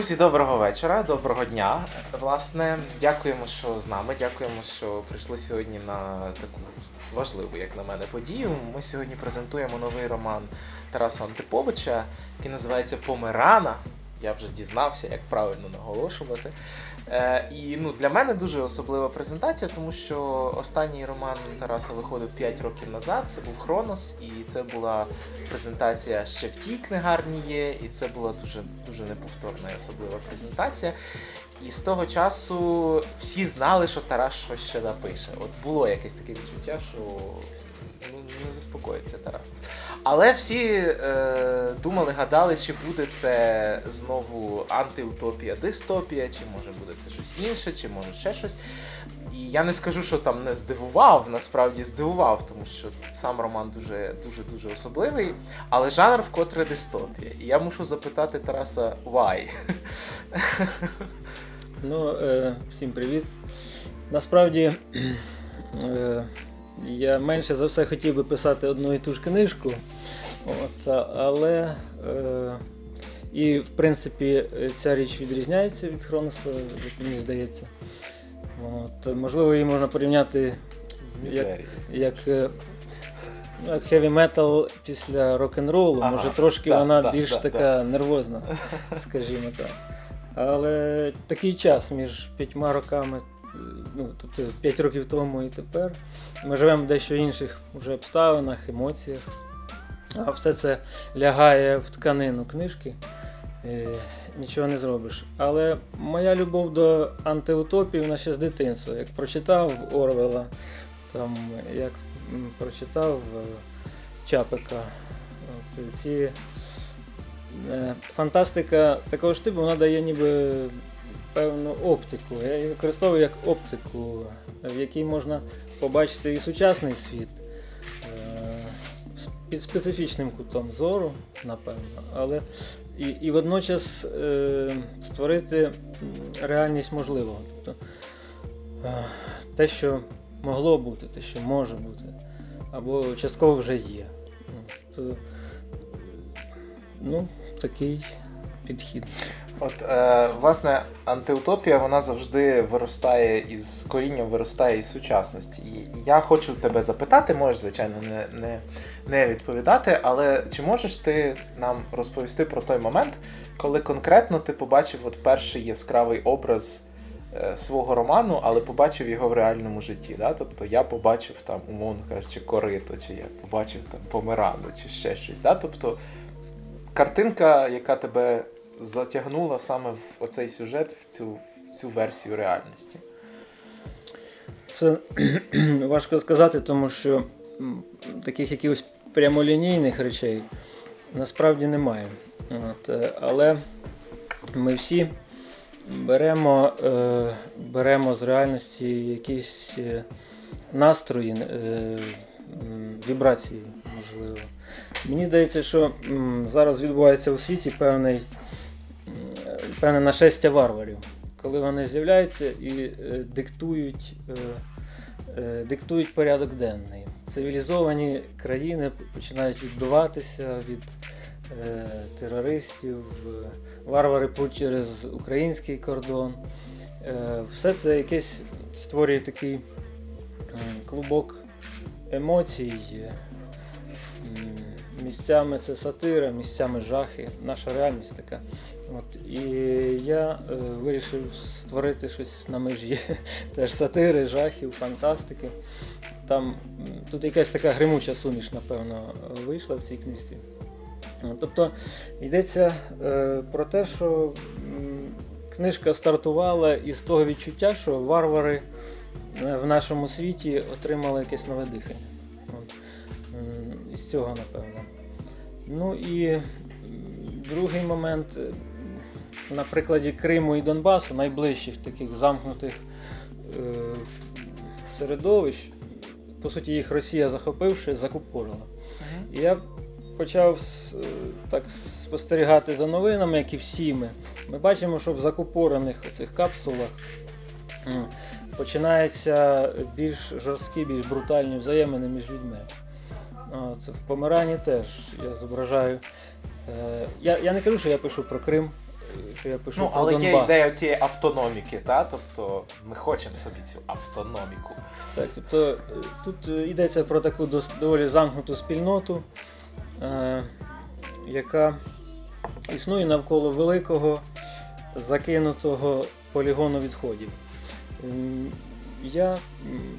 Друзі, доброго вечора, доброго дня. Власне, дякуємо, що з нами. Дякуємо, що прийшли сьогодні на таку важливу, як на мене, подію. Ми сьогодні презентуємо новий роман Тараса Антиповича, який називається Помирана. Я вже дізнався, як правильно наголошувати. Е, і ну, для мене дуже особлива презентація, тому що останній роман Тараса виходив 5 років назад. Це був Хронос, і це була презентація ще в тій книгарні є, і це була дуже дуже неповторна і особлива презентація. І з того часу всі знали, що Тарас щось ще напише. От було якесь таке відчуття, що не заспокоїться Тарас. Але всі е, думали, гадали, чи буде це знову антиутопія, дистопія, чи може буде це щось інше, чи може ще щось. І я не скажу, що там не здивував, насправді здивував, тому що сам роман дуже дуже дуже особливий, але жанр вкотре дистопія. І я мушу запитати Тараса why? Ну, е, всім привіт. Насправді, е, я менше за все хотів би писати одну і ту ж книжку. От, але е, і в принципі ця річ відрізняється від Хроноса, як мені здається. От, можливо, її можна порівняти З мізерії. як, е, ну, як heavy metal після рок-н-ролу. Ага, Може трошки да, вона да, більш да, така нервозна, скажімо так. Але такий час між п'ятьма роками, ну, тобто 5 років тому і тепер, ми живемо в дещо інших вже обставинах, емоціях. А все це лягає в тканину книжки. е, Нічого не зробиш. Але моя любов до антиутопії вона ще з дитинства. Як прочитав Орвела, там, як прочитав е, Чапика. Ці, е, фантастика такого ж типу вона дає ніби певну оптику. Я її використовую як оптику, в якій можна побачити і сучасний світ е, під специфічним кутом зору, напевно, але і, і водночас е, створити реальність можливого. Тобто, е, те, що могло бути, те, що може бути, або частково вже є. Ну, То, ну, такий підхід. От, е, власне, антиутопія вона завжди виростає із корінням, виростає із сучасності. І я хочу тебе запитати, можеш, звичайно, не, не, не відповідати, але чи можеш ти нам розповісти про той момент, коли конкретно ти побачив от перший яскравий образ е, свого роману, але побачив його в реальному житті? Да? Тобто я побачив там, умовно кажучи, корито, чи я побачив там помирану, чи ще щось. Да? Тобто картинка, яка тебе затягнула саме в оцей сюжет, в цю, в цю версію реальності. Це важко сказати, тому що таких якихось прямолінійних речей насправді немає. От, е, але ми всі беремо, е, беремо з реальності якісь е, настрої, е, вібрації, можливо. Мені здається, що зараз відбувається у світі певний, певне нашестя варварів, коли вони з'являються і е, диктують, е, е, диктують порядок денний. Цивілізовані країни починають відбиватися від терористів, варвари пруть через український кордон. Все це якесь створює такий клубок емоцій. Місцями це сатира, місцями жахи, наша реальність така. От, і я е, вирішив створити щось на межі теж сатири, жахів, фантастики. Там тут якась така гримуча суміш, напевно, вийшла в цій книжці. Тобто йдеться е, про те, що книжка стартувала із того відчуття, що варвари е, в нашому світі отримали якесь нове дихання. От. Із цього, напевно. Ну і другий момент, на прикладі Криму і Донбасу, найближчих таких замкнутих е, середовищ, по суті, їх Росія захопивши, закупорила. І я почав е, так спостерігати за новинами, як і всі ми. Ми бачимо, що в закупорених цих капсулах починаються більш жорсткі, більш брутальні взаємини між людьми. От, в Померані теж я зображаю. Е, я, я не кажу, що я пишу про Крим. що я пишу Ну, про але є ідея цієї автономіки, та? тобто ми хочемо собі цю автономіку. Так, тобто е, тут е, йдеться про таку доволі замкнуту спільноту, е, яка існує навколо великого закинутого полігону відходів. Я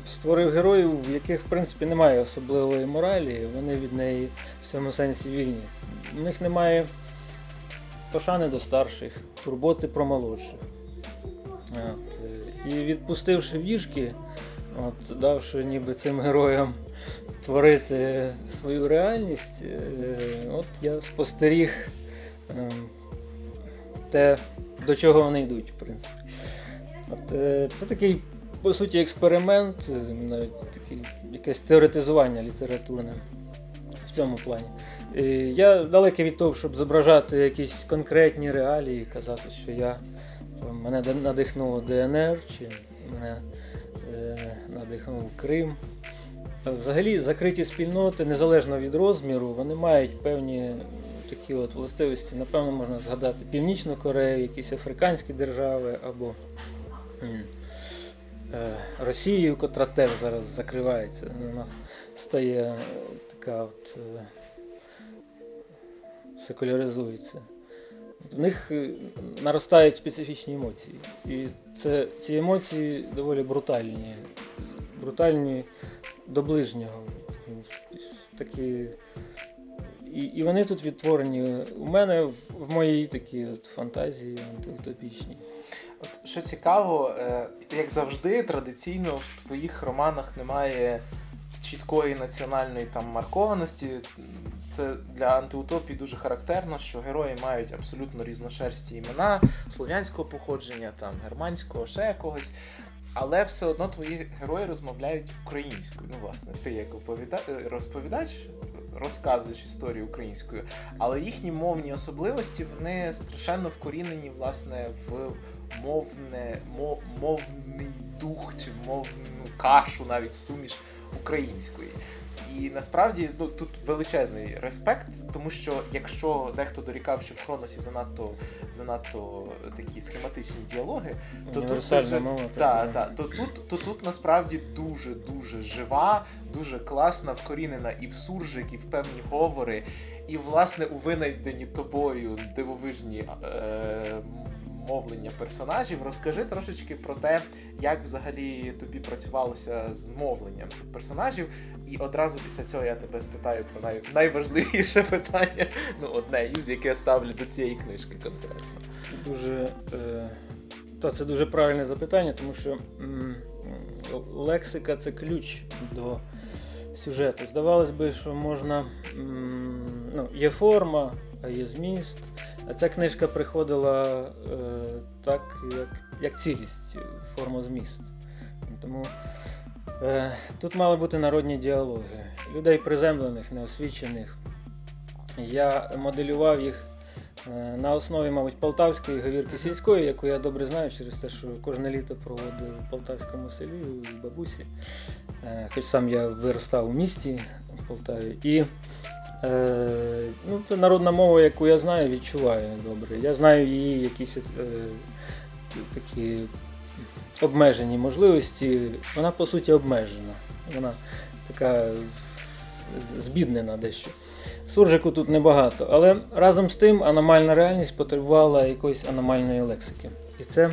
створив героїв, в яких в принципі немає особливої моралі, вони від неї в цьому сенсі вільні. У них немає пошани до старших, турботи про молодших. От, е, І відпустивши віжки, От, давши ніби цим героям творити свою реальність, е, от я спостеріг ем, те, до чого вони йдуть, в принципі. От, е, це такий, по суті, експеримент, е, навіть такий, якесь теоретизування літературне в цьому плані. Е, Я далекий від того, щоб зображати якісь конкретні реалії, казати, що я мене надихнуло ДНР, чи мене е, надихнув Крим. Взагалі закриті спільноти, незалежно від розміру, вони мають певні такі от властивості. Напевно, можна згадати Північну Корею, якісь африканські держави або е, котра теж зараз закривається. Вона стає е, така от е, секуляризується. В них наростають специфічні емоції. І це, ці емоції доволі брутальні. Брутальні до ближнього. Такі, і, і вони тут відтворені у мене в, в моїй такій от фантазії антиутопічній. От що цікаво, е, як завжди, традиційно в твоїх романах немає чіткої національної там маркованості. Це для антиутопії дуже характерно, що герої мають абсолютно різношерсті імена слов'янського походження, там германського, ще якогось. Але все одно твої герої розмовляють українською. Ну, власне, ти як оповіда... е, розповідач розказуєш історію українською, але їхні мовні особливості вони страшенно вкорінені власне в мовне, мов, мовний дух чи мовну кашу, навіть суміш української. І насправді ну, тут величезний респект, тому що якщо дехто дорікав, що в Хроносі занадто занадто такі схематичні діалоги, то тут вже- мова. та, та, то тут, то тут насправді дуже дуже жива, дуже класна, вкорінена і в суржик, і в певні говори, і власне у винайдені тобою дивовижні е, мовлення персонажів. Розкажи трошечки про те, як взагалі тобі працювалося з мовленням цих персонажів. І одразу після цього я тебе спитаю про най... найважливіше питання, ну одне із яке ставлю до цієї книжки конкретно. Дуже, е, та, це дуже правильне запитання, тому що м, лексика це ключ до сюжету. Здавалось би, що можна. ну, є форма, а є зміст. А ця книжка приходила е, так, як, як цілість, форма зміст. Тому е, тут мали бути народні діалоги. Людей приземлених, неосвічених. Я моделював їх Е, На основі, мабуть, полтавської говірки сільської, яку я добре знаю через те, що кожне літо проводив в полтавському селі у бабусі. Е, Хоч сам я виростав у місті в Полтаві. І е, ну, це народна мова, яку я знаю, відчуваю добре. Я знаю її якісь е, такі обмежені можливості. Вона по суті обмежена. Вона така збіднена дещо. Суржику тут небагато, але разом з тим аномальна реальність потребувала якоїсь аномальної лексики. І це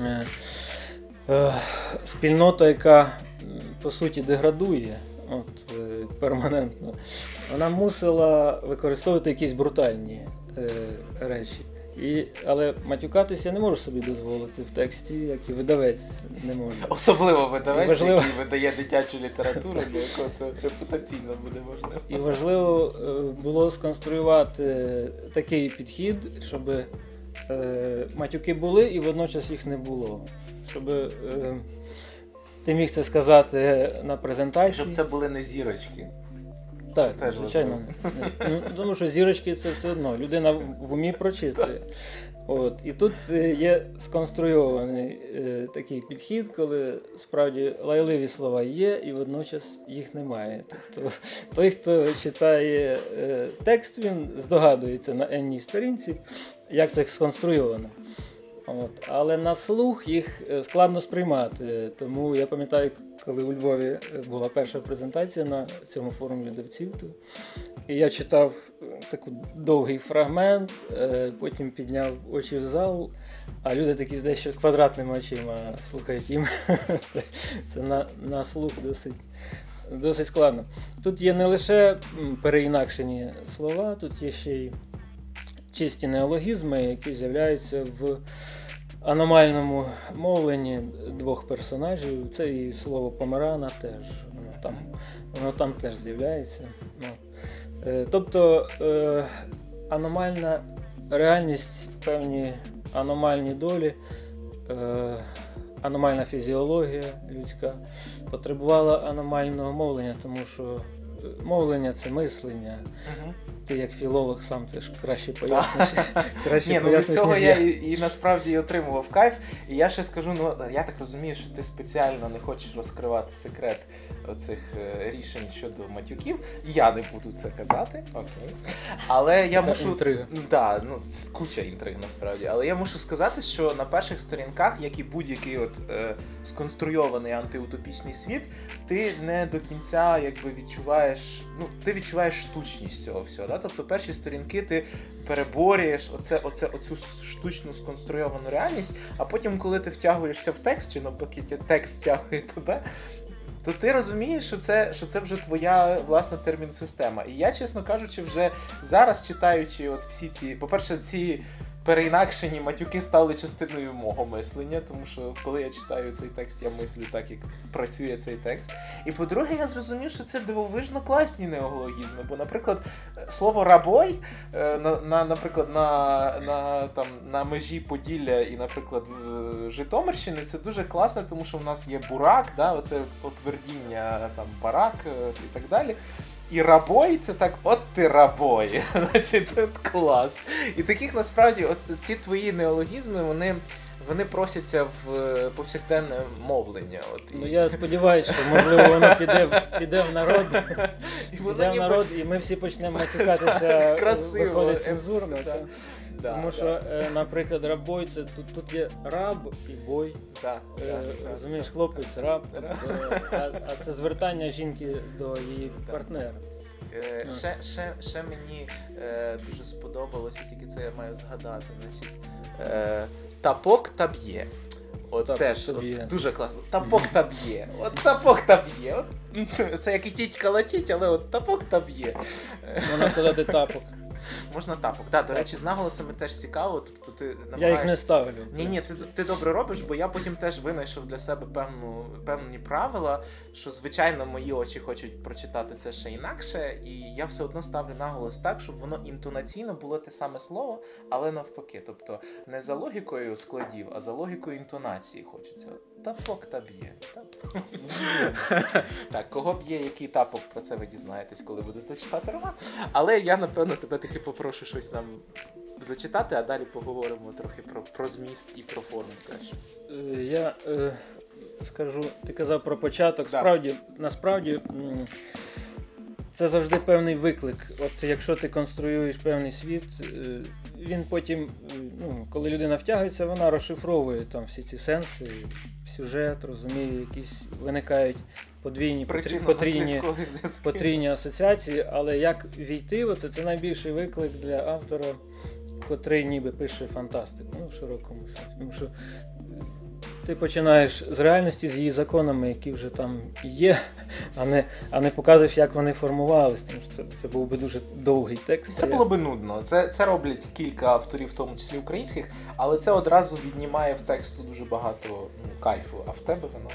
е, е, спільнота, яка по суті деградує от, е, перманентно, вона мусила використовувати якісь брутальні е, речі. І, але матюкатися я не можу собі дозволити в тексті, як і видавець не може. Особливо видавець, Важливо. який видає дитячу літературу, для якого це репутаційно буде важливо. І важливо е, було сконструювати такий підхід, щоб е, матюки були і водночас їх не було. Щоб е, ти міг це сказати на презентації. Щоб це були не зірочки. Так, теж звичайно. Ну, тому що зірочки це все одно. Людина в умі прочитує. От. І тут е, є сконструйований е, такий підхід, коли справді лайливі слова є, і водночас їх немає. Тобто той, хто читає е, текст, він здогадується на енній сторінці, як це сконструйовано. От. Але на слух їх е, складно сприймати. Тому я пам'ятаю, коли у Львові е, була перша презентація на цьому форумі видавців, то і я читав е, такий довгий фрагмент, потім підняв очі в зал, а люди такі дещо квадратними очима слухають їм. Це, це на, на слух досить, досить складно. Тут є не лише переінакшені слова, тут є ще й чисті неологізми, які з'являються в аномальному мовленні двох персонажів. Це і слово помарана теж. Воно там, воно там теж з'являється. Ну. Е, Тобто е, аномальна реальність, певні аномальні долі, е, аномальна фізіологія людська потребувала аномального мовлення, тому що мовлення це мислення. Мгм. Ти як філолог сам це ж краще поясниш. краще Ні, ну від цього я і, і насправді і отримував кайф. І я ще скажу, ну я так розумію, що ти спеціально не хочеш розкривати секрет оцих е, рішень щодо матюків. Я не буду це казати, окей. Але я мушу. інтрига. Ну, да, ну куча інтриг насправді. Але я мушу сказати, що на перших сторінках, як і будь-який от е, сконструйований антиутопічний світ, ти не до кінця якби відчуваєш, ну ти відчуваєш штучність цього всього. Да? Тобто перші сторінки ти переборюєш оце, оце, оцю штучну сконструйовану реальність, а потім, коли ти втягуєшся в текст, чи навпаки текст втягує тебе. То ти розумієш, що це, що це вже твоя власна термін-система. І я, чесно кажучи, вже зараз читаючи от всі ці, по-перше, ці переінакшені матюки стали частиною мого мислення, тому що коли я читаю цей текст, я мислю так, як працює цей текст. І по-друге, я зрозумів, що це дивовижно класні неологізми. Бо, наприклад, слово рабой, е, на, на, наприклад, на, на, там, на межі Поділля і, наприклад, в Житомирщини, це дуже класно, тому що в нас є бурак, да, оце отвердіння там барак е, і так далі. І рабой це так, от ти рабой. Значить, тут клас. І таких насправді, от ці твої неологізми, вони, вони просяться в е, повсякденне мовлення. От, і- Ну я сподіваюся, що можливо воно піде, піде в народ, і піде в ніби- і ми всі почнемо матюкатися, красиво. виходить цензурно. Да. Да, Тому да, що, е, наприклад, рабой це тут, тут є раб і бой. да, Е, да, да. Розумієш, хлопець раб, тобто, а, а це звертання жінки до її Да. партнера. Е, Так. ще, ще, ще мені е, дуже сподобалося, тільки це я маю згадати. Значить, е, тапок та б'є. От Тапок теж та от, б'є. дуже класно. Тапок та б'є. От тапок та б'є. От, це як і тітька латіть, але от тапок та б'є. Можна сказати тапок. Можна тапок. Да, до речі, з наголосами теж цікаво. Тобто ти Я їх не ставлю. ні, ні, ти, ти добре робиш, бо я потім теж винайшов для себе певну, певні правила, що звичайно мої очі хочуть прочитати це ще інакше, і я все одно ставлю наголос так, щоб воно інтонаційно було те саме слово, але навпаки. Тобто не за логікою складів, а за логікою інтонації хочеться. Тапок та б'є. Тап. Так, кого б'є, який тапок, про це ви дізнаєтесь, коли будете читати роман. Але я, напевно, тебе таки попрошу щось нам зачитати, а далі поговоримо трохи про, про зміст і про форму теж. Е, Я е, скажу, ти казав про початок. Да. Справді, насправді, це завжди певний виклик. От якщо ти конструюєш певний світ, е, він потім, ну, коли людина втягується, вона розшифровує там всі ці сенси, сюжет, розуміє, якісь виникають подвійні, потрійні, потрійні асоціації, але як війти в це, це найбільший виклик для автора, котрий ніби пише фантастику, ну, в широкому сенсі. Тому що ти починаєш з реальності, з її законами, які вже там є, а не, а не показуєш, як вони формувались, тому що це, це був би дуже довгий текст. Це було би нудно. Це, це роблять кілька авторів, в тому числі українських, але це одразу віднімає в тексту дуже багато ну, кайфу, а в тебе воно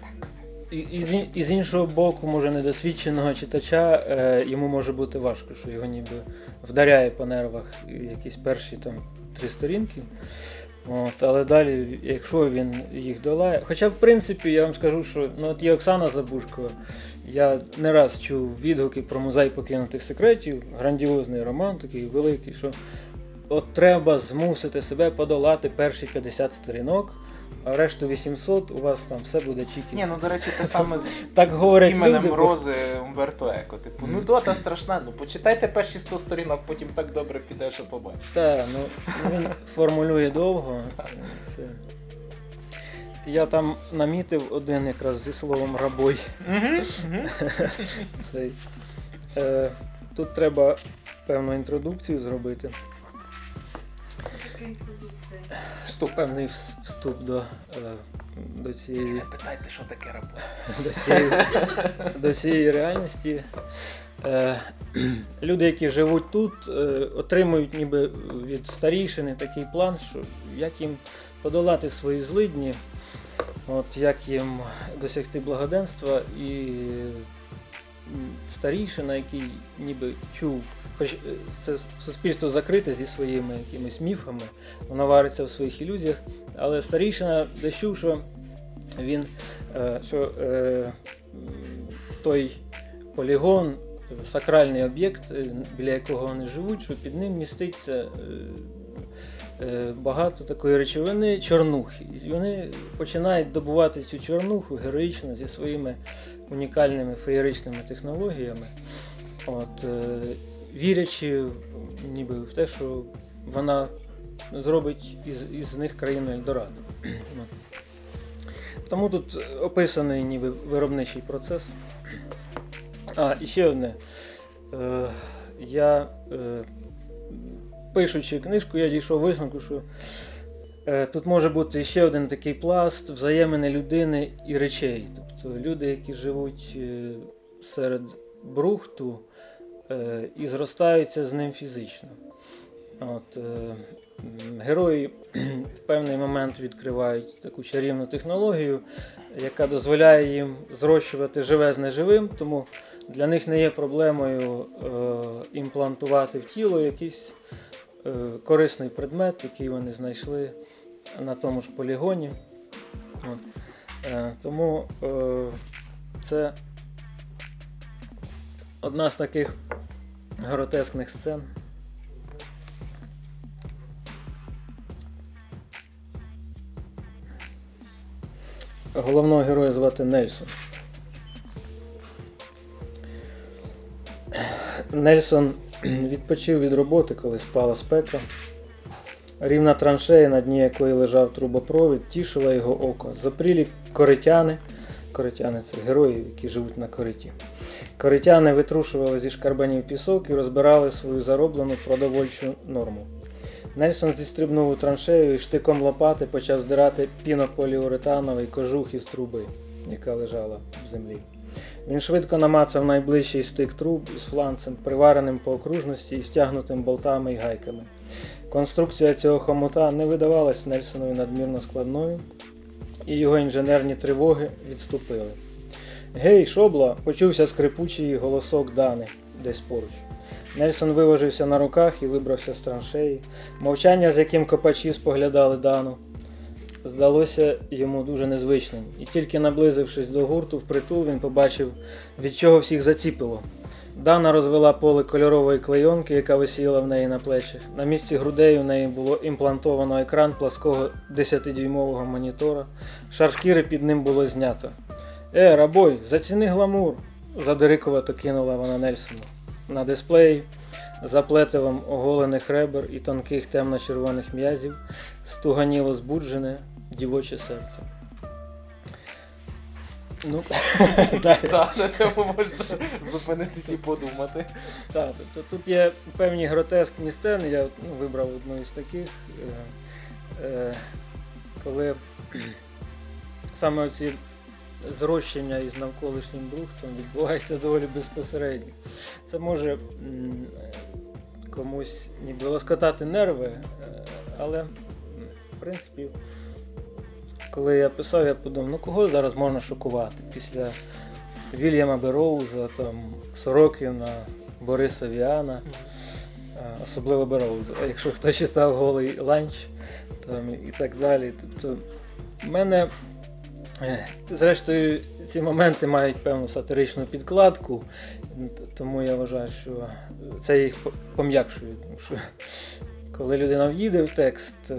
так. І, і, з, і з іншого боку, може, недосвідченого читача е, йому може бути важко, що його ніби вдаряє по нервах якісь перші там три сторінки. От, але далі, якщо він їх долає. Хоча, в принципі, я вам скажу, що ну, от є Оксана Забушкова. Я не раз чув відгуки про музей покинутих секретів, грандіозний роман, такий великий, що от треба змусити себе подолати перші 50 сторінок, а решту 800 у вас там все буде чікі. Ні, ну до речі, те саме з, Так говорять з іменем люди, бо- Рози Умберто Еко. Типу, ну дота страшна, ну почитайте перші 100 сторінок, потім так добре піде, що побачите. Так, ну він формулює довго. Це... Я там намітив один якраз зі словом рабой. Цей. Е, тут треба певну інтродукцію зробити. Певний вступ до, е, до, Тільки цієї, не питайте, що таке робота. до, цієї, до цієї реальності. Е, люди, які живуть тут, е, отримують ніби від старішини такий план, що як їм подолати свої злидні, от як їм досягти благоденства і старішина, який ніби чув, хоч е, це суспільство закрите зі своїми якимись міфами, воно вариться в своїх ілюзіях, але старішина десь що він е, що е, той полігон, сакральний об'єкт, біля якого вони живуть, що під ним міститься багато такої речовини чорнухи. І вони починають добувати цю чорнуху героїчно зі своїми унікальними феєричними технологіями, от, е, вірячи ніби в те, що вона зробить із, із них країну Ельдорадо. Тому тут описаний ніби виробничий процес. А, і ще одне. Е, я, е, пишучи книжку, я дійшов висновку, що е, тут може бути ще один такий пласт взаємини людини і речей. Тобто люди, які живуть е, серед брухту е, і зростаються з ним фізично. От, е, герої в певний момент відкривають таку чарівну технологію, яка дозволяє їм зрощувати живе з неживим, тому для них не є проблемою е, імплантувати в тіло якийсь е, корисний предмет, який вони знайшли на тому ж полігоні. От. Е, тому е, це одна з таких гротескних сцен. Головного героя звати Нельсон. Нельсон відпочив від роботи, коли спала спека. Рівна траншея, на дні якої лежав трубопровід, тішила його око. Запрілі коритяни. Коритяни це герої, які живуть на кориті. Коритяни витрушували зі шкарбанів пісок і розбирали свою зароблену продовольчу норму. Нельсон зістрибнув у траншею і штиком лопати почав здирати пінополіуретановий кожух із труби, яка лежала в землі. Він швидко намацав найближчий стик труб із фланцем, привареним по окружності і стягнутим болтами і гайками. Конструкція цього хомута не видавалась Нельсонові надмірно складною, і його інженерні тривоги відступили. Гей, шобла! почувся скрипучий голосок Дани десь поруч. Нельсон виложився на руках і вибрався з траншеї. Мовчання, з яким копачі споглядали Дану, здалося йому дуже незвичним, і тільки наблизившись до гурту впритул, він побачив, від чого всіх заціпило. Дана розвела поле кольорової клейонки, яка висіла в неї на плечах. На місці грудей у неї було імплантовано екран плаского 10-дюймового монітора. Шар шкіри під ним було знято. Е, рабой, заціни гламур! задирикувато кинула вона Нельсону. На дисплеї за плетивом оголених ребер і тонких темно-червоних м'язів стуганіло збуджене дівоче серце. Ну. Так, на цьому можна зупинитись і подумати. Так, тобто тут є певні гротескні сцени, я ну, вибрав одну із таких, е, е, коли саме оці зрощення із навколишнім брухтом відбувається доволі безпосередньо. Це може комусь ніби лоскотати нерви, е, але в принципі, коли я писав, я подумав, ну кого зараз можна шокувати після Вільяма Бероуза, там, Сорокіна, Бориса Віана, особливо Бероуза. А якщо хто читав голий ланч там, і так далі, то в мене, е, зрештою, ці моменти мають певну сатиричну підкладку, тому я вважаю, що це їх пом'якшує. Тому що коли людина в'їде в текст, е,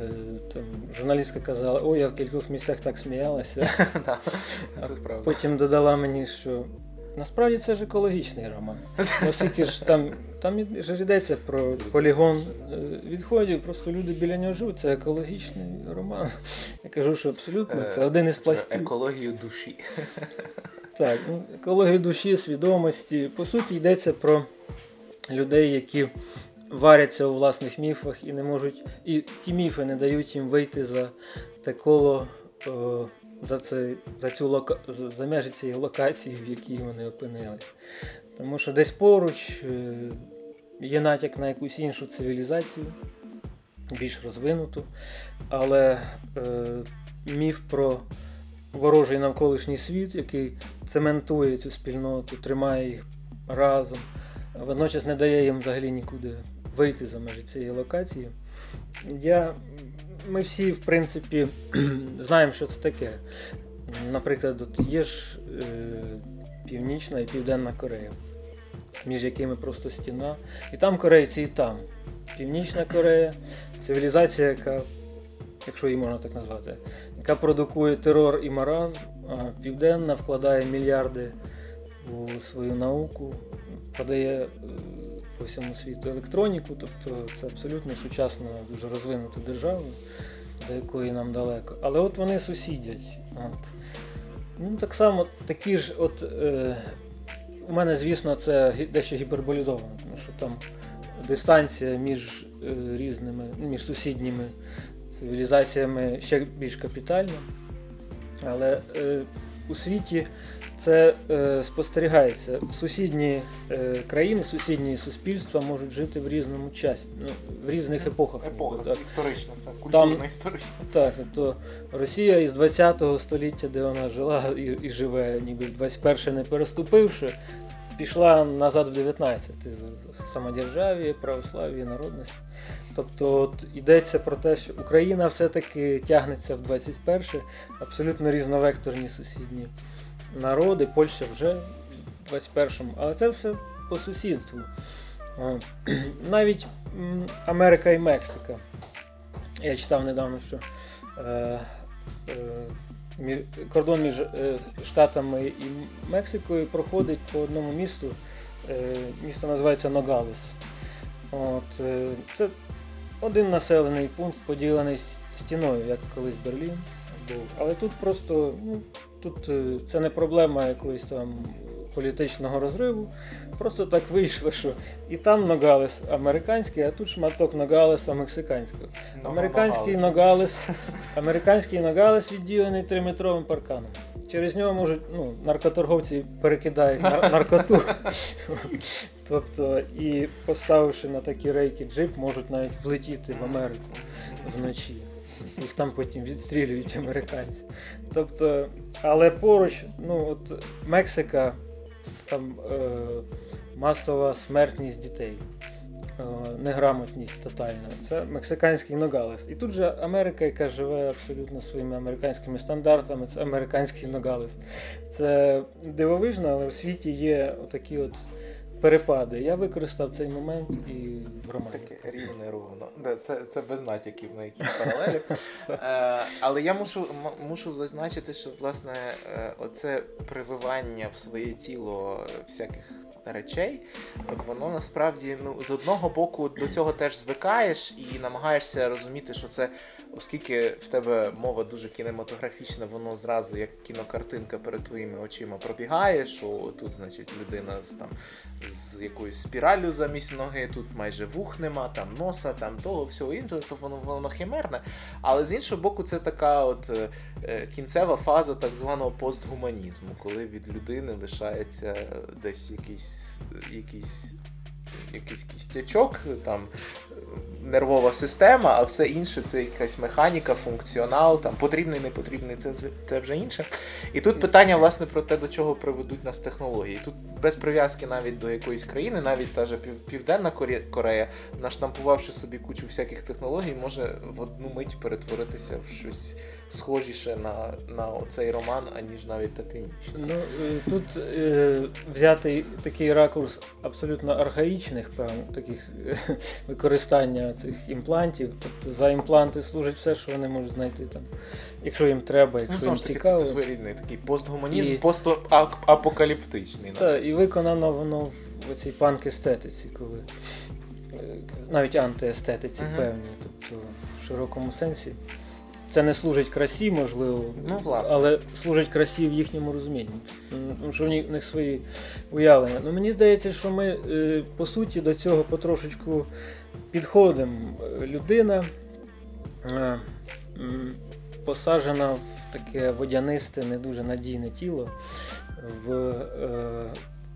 там журналістка казала, ой, я в кількох місцях так сміялася. Потім додала мені, що насправді це ж екологічний роман. Оскільки ж там, там ж йдеться про полігон е, відходів, просто люди біля нього живуть, це екологічний роман. Я кажу, що абсолютно це Е, один із пластів. Екологію душі. Так, ну, екологію душі, свідомості. По суті, йдеться про людей, які варяться у власних міфах і не можуть. І ті міфи не дають їм вийти за те коло, о, за, це, за цю лока, за, межі цієї локації, в якій вони опинились. Тому що десь поруч е, є натяк на якусь іншу цивілізацію, більш розвинуту, але е, міф про ворожий навколишній світ, який цементує цю спільноту, тримає їх разом, водночас не дає їм взагалі нікуди вийти за межі цієї локації. Я, ми всі, в принципі, знаємо, що це таке. Наприклад, от є ж е, Північна і Південна Корея, між якими просто стіна. І там корейці, і там. Північна Корея, цивілізація, яка, якщо її можна так назвати, яка продукує терор і маразм, а Південна вкладає мільярди у свою науку, подає е, по всьому світу електроніку, тобто це абсолютно сучасна, дуже розвинута держава, до якої нам далеко. Але от вони сусідять. От. Ну, так само такі ж, от е, у мене, звісно, це дещо гіперболізовано, тому що там дистанція між е, різними, ну, між сусідніми цивілізаціями ще більш капітальна. Але е, у світі це е, спостерігається. Сусідні е, країни, сусідні суспільства можуть жити в різному часі, ну, в різних епохах. Епоха, Так. історична, так, культурно історична. Так, тобто Росія із 20 століття, де вона жила і, і живе, ніби 21 не переступивши, пішла назад в 19 з самодержав'я, православ'я, народності. Тобто йдеться про те, що Україна все-таки тягнеться в 21 абсолютно різновекторні сусідні народи, Польща вже в 21-му, але це все по сусідству. Навіть Америка і Мексика. Я читав недавно, що е, е, кордон між е, Штатами і Мексикою проходить по одному місту. Е, місто називається Ногалес. От, е, це один населений пункт, поділений стіною, як колись Берлін був. Але тут просто ну, тут е, це не проблема якоїсь там політичного розриву. Просто так вийшло, що і там Ногалес американський, а тут шматок Ногалеса мексиканського. Американський Ногалес, американський Ногалес відділений триметровим парканом. Через нього можуть, ну, наркоторговці перекидають нар- наркоту. тобто, і поставивши на такі рейки джип, можуть навіть влетіти в Америку вночі. Їх там потім відстрілюють американці. Тобто, але поруч, ну от Мексика, там е, масова смертність дітей, неграмотність тотальна. Це мексиканський Ногалес. І тут же Америка, яка живе абсолютно своїми американськими стандартами, це американський Ногалес. Це дивовижно, але в світі є отакі от перепади. Я використав цей момент і в романі. Таке рівне ровно. Це, це без натяків на якісь паралелі. Е, але я мушу, мушу зазначити, що власне е, оце прививання в своє тіло всяких речей, воно насправді ну, з одного боку до цього теж звикаєш і намагаєшся розуміти, що це, оскільки в тебе мова дуже кінематографічна, воно зразу як кінокартинка перед твоїми очима пробігає, що тут, значить, людина з там з якоюсь спіраллю замість ноги, тут майже вух нема, там носа, там того, всього іншого, то воно воно химерне. Але з іншого боку, це така от е, кінцева фаза так званого постгуманізму, коли від людини лишається десь якийсь, якийсь, якийсь кістячок, там нервова система, а все інше це якась механіка, функціонал, там потрібний, не потрібний, це, це вже інше. І тут питання, власне, про те, до чого приведуть нас технології. Тут без прив'язки навіть до якоїсь країни, навіть та же Південна Коре- Корея, наштампувавши собі кучу всяких технологій, може в одну мить перетворитися в щось схожіше на, на цей роман, аніж навіть та північна. Ну, тут е, взятий такий ракурс абсолютно архаїчних певно, таких е, використання цих імплантів. Тобто за імпланти служить все, що вони можуть знайти там, якщо їм треба, Ну, якщо знову їм цікаво. це своєрідний такий постгуманізм, І- постапокаліптичний. Та, і виконано воно в цій панк-естетиці, коли е, навіть антиестетиці Мгм. певні, тобто в широкому сенсі. Це не служить красі, можливо, Ну, власне. але служить красі в їхньому розумінні. Тому що в них, свої уявлення. Ну, мені здається, що ми е, по суті до цього потрошечку підходимо. Людина е, посаджена в таке водянисте, не дуже надійне тіло. В, е,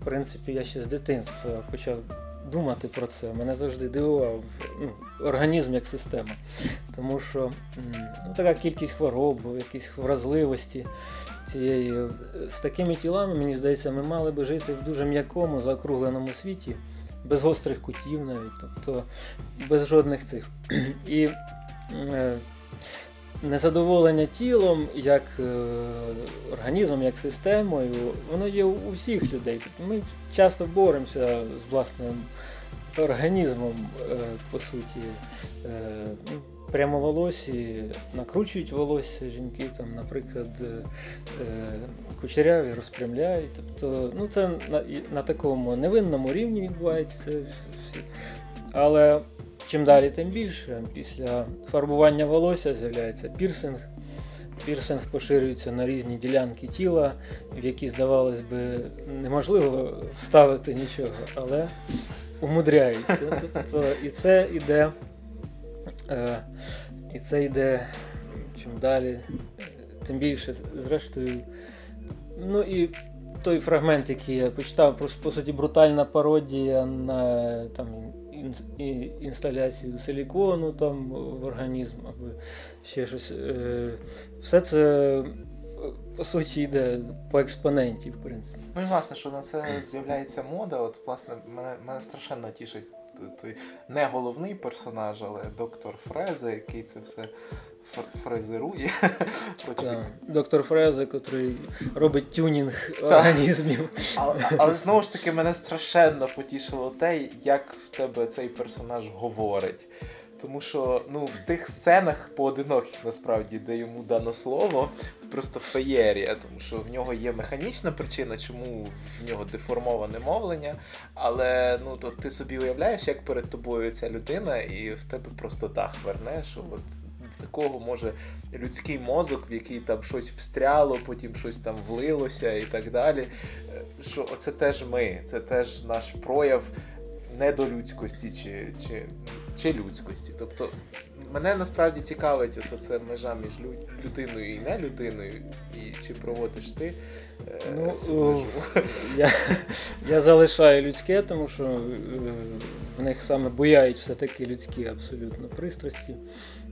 в принципі, я ще з дитинства почав думати про це. Мене завжди дивував ну, організм як система. Тому що ну, така кількість хвороб, якісь вразливості цієї. е, З такими тілами, мені здається, ми мали би жити в дуже м'якому, заокругленому світі, без гострих кутів навіть, тобто без жодних цих. І е, незадоволення тілом, як е, організмом, як системою, воно є у всіх людей. Тобто Ми часто боремося з власним організмом, е, по суті. Е, ну, Прямоволосі накручують волосся жінки, там, наприклад, кучеряві розпрямляють. Тобто, ну, це на, на такому невинному рівні відбувається. Але чим далі, тим більше. Після фарбування волосся з'являється пірсинг. Пірсинг поширюється на різні ділянки тіла, в які, здавалось би, неможливо вставити нічого, але умудряються. Тобто, і це йде, е, і це йде чим далі, тим більше, зрештою. Ну і той фрагмент, який я почитав, по суті брутальна пародія на там, інсталяцію силікону там, в організм або ще щось. Е, Все це по суті йде по експоненті, в принципі. Ну і власне, що на це з'являється мода. От, власне, мене, мене страшенно тішить той не головний персонаж, але доктор Фреза, який це все фрезерує. Доктор Фрезе, який робить тюнінг організмів. Але, але знову ж таки мене страшенно потішило те, як в тебе цей персонаж говорить. Тому що ну, в тих сценах поодиноких насправді, де йому дано слово, просто феєрія, тому що в нього є механічна причина, чому в нього деформоване мовлення. Але ну, то ти собі уявляєш, як перед тобою ця людина, і в тебе просто дах верне, що от такого може людський мозок, в який там щось встряло, потім щось там влилося і так далі. Е, Що оце теж ми, це теж наш прояв недолюдськості чи, чи, чи людськості. Тобто мене насправді цікавить оце це межа між людиною і не людиною, і чи проводиш ти е, Ну, цю. Я, я залишаю людське, тому що е, в них саме буяють все-таки людські абсолютно пристрасті,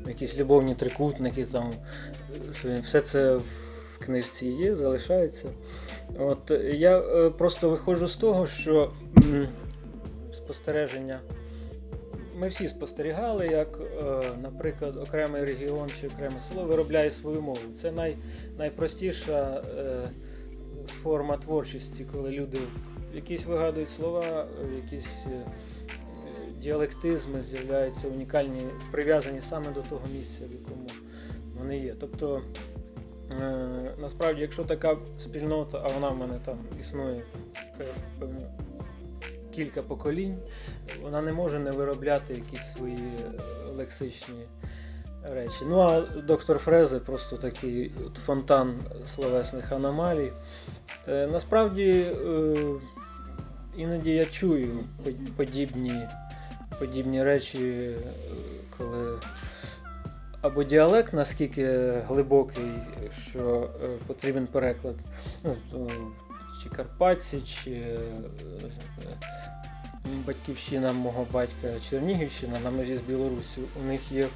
якісь любовні трикутники, там, все це в книжці є, залишається. От, я е, просто виходжу з того, що спостереження. Ми всі спостерігали, як, е, наприклад, окремий регіон чи окреме село виробляє свою мову. Це най, найпростіша е, форма творчості, коли люди якісь вигадують слова, якісь діалектизми з'являються унікальні, прив'язані саме до того місця, в якому вони є. Тобто, е, насправді, якщо така спільнота, а вона в мене там існує певно кілька поколінь, вона не може не виробляти якісь свої е, лексичні речі. Ну а доктор Фрезе просто такий фонтан словесних аномалій. Е, насправді е, іноді я чую подібні, подібні речі, е, коли або діалект наскільки глибокий, що е, потрібен переклад. Ну, чи Карпатці, чи е, батьківщина мого батька Чернігівщина на межі з Білоруссю. У них є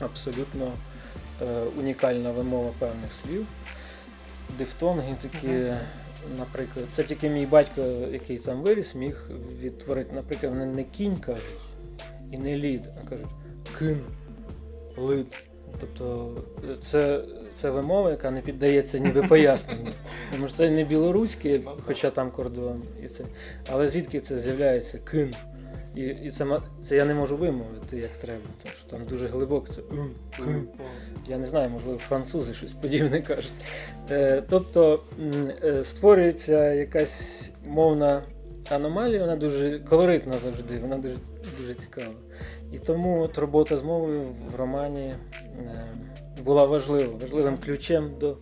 абсолютно унікальна вимова певних слів. Дифтонги такі. Наприклад, це тільки мій батько, який там виріс, міг відтворити, наприклад, вони не кінь кажуть і не лід, а кажуть кин, лид. Тобто це, це вимова, яка не піддається ніби поясненню. Тому що це не білоруське, хоча там кордон, і це. Але звідки це з'являється кин? І, і це, це я не можу вимовити як треба, тому що там дуже глибоко це. Я не знаю, можливо, французи щось подібне кажуть. Е, тобто е, створюється якась мовна аномалія, вона дуже колоритна завжди, вона дуже, дуже цікава. І тому от робота з мовою в романі е, була важлива, важливим ключем до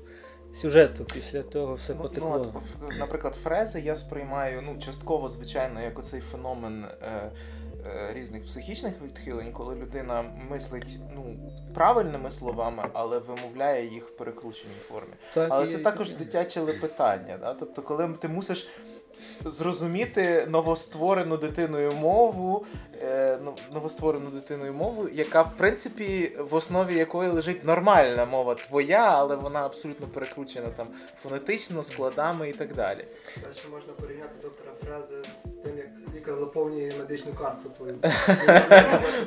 сюжету. Після того все Ну, потекло. ну, от, наприклад, фрези я сприймаю ну, частково, звичайно, як оцей феномен е, е, різних психічних відхилень, коли людина мислить ну, правильними словами, але вимовляє їх в перекрученій формі. Так, Але це і також дитяче лепетання. Да? Тобто, коли ти мусиш зрозуміти новостворену дитиною мову, е, ну, новостворену дитиною мову, яка, в принципі, в основі якої лежить нормальна мова твоя, але вона абсолютно перекручена там фонетично, складами і так далі. Далі можна порівняти доктора фрази з тим, як лікар заповнює медичну картку твою.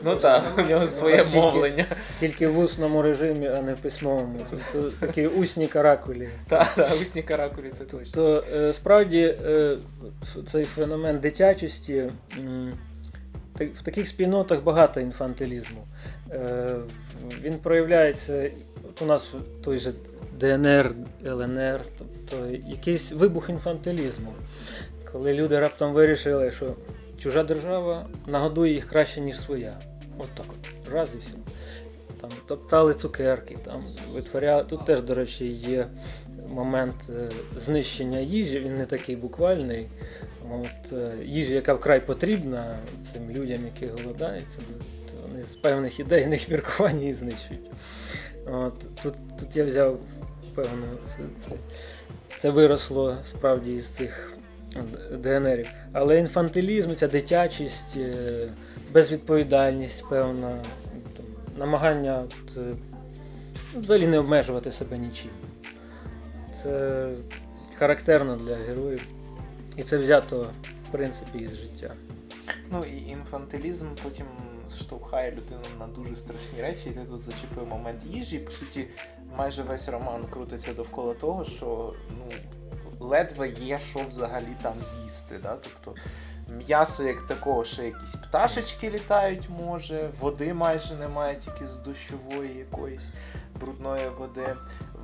Ну так, у нього своє мовлення. Тільки в усному режимі, а не в письмовому. Тобто такі усні каракулі. Так, так, усні каракулі, це точно. То е, справді е, цей феномен дитячості в таких спільнотах багато інфантилізму. Е, Він проявляється от у нас той же ДНР, ЛНР, тобто якийсь вибух інфантилізму, коли люди раптом вирішили, що чужа держава нагодує їх краще, ніж своя. От так от, раз і все. Там топтали цукерки, там витворяли. Тут теж, до речі, є момент е, знищення їжі, він не такий буквальний. От, е, їжі, яка вкрай потрібна цим людям, які голодають, вони з певних ідейних міркувань її знищують. От, тут, тут я взяв певно, це, це, це виросло справді із цих ДНРів. Але інфантилізм, ця дитячість, е, безвідповідальність, певна, намагання е, ну, взагалі не обмежувати себе нічим. Це характерно для героїв. І це взято, в принципі, із життя. Ну і інфантилізм потім штовхає людину на дуже страшні речі. І ти тут зачепив момент їжі. По суті, майже весь роман крутиться довкола того, що ну ледве є що взагалі там їсти. Да? Тобто м'ясо як такого, ще якісь пташечки літають, може, води майже немає, тільки з дощової якоїсь брудної води.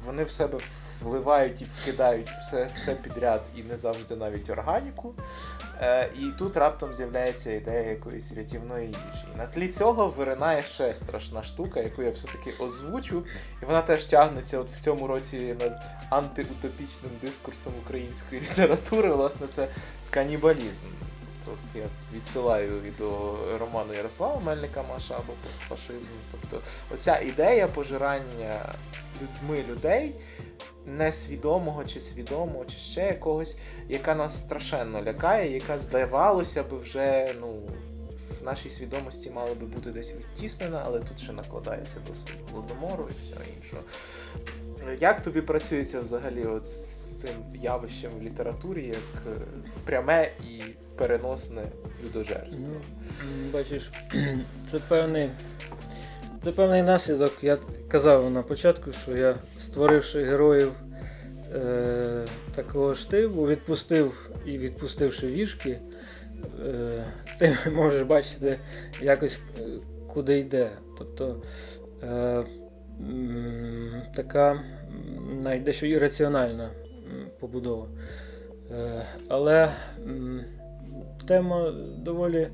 Вони в себе вливають і вкидають все, все підряд і не завжди навіть органіку. Е, і тут раптом з'являється ідея якоїсь рятівної їжі. І на тлі цього виринає ще страшна штука, яку я все-таки озвучу. І вона теж тягнеться от в цьому році над антиутопічним дискурсом української літератури. Власне, це канібалізм. Тобто я відсилаю до роману Ярослава Мельника Маша або постфашизм. Тобто, оця ідея пожирання людьми людей несвідомого чи свідомого, чи ще якогось, яка нас страшенно лякає, яка здавалося б вже ну, в нашій свідомості мала би бути десь відтіснена, але тут ще накладається досить голодомору і всього іншого. Як тобі працюється взагалі от з цим явищем в літературі, як е, пряме і переносне людожерство? Ну, бачиш, це певний, це певний наслідок. Я казав на початку, що я, створивши героїв е, такого штибу, відпустив і відпустивши віжки, е, ти можеш бачити якось е, куди йде. Тобто е, така навіть дещо ірраціональна побудова. Е, але тема доволі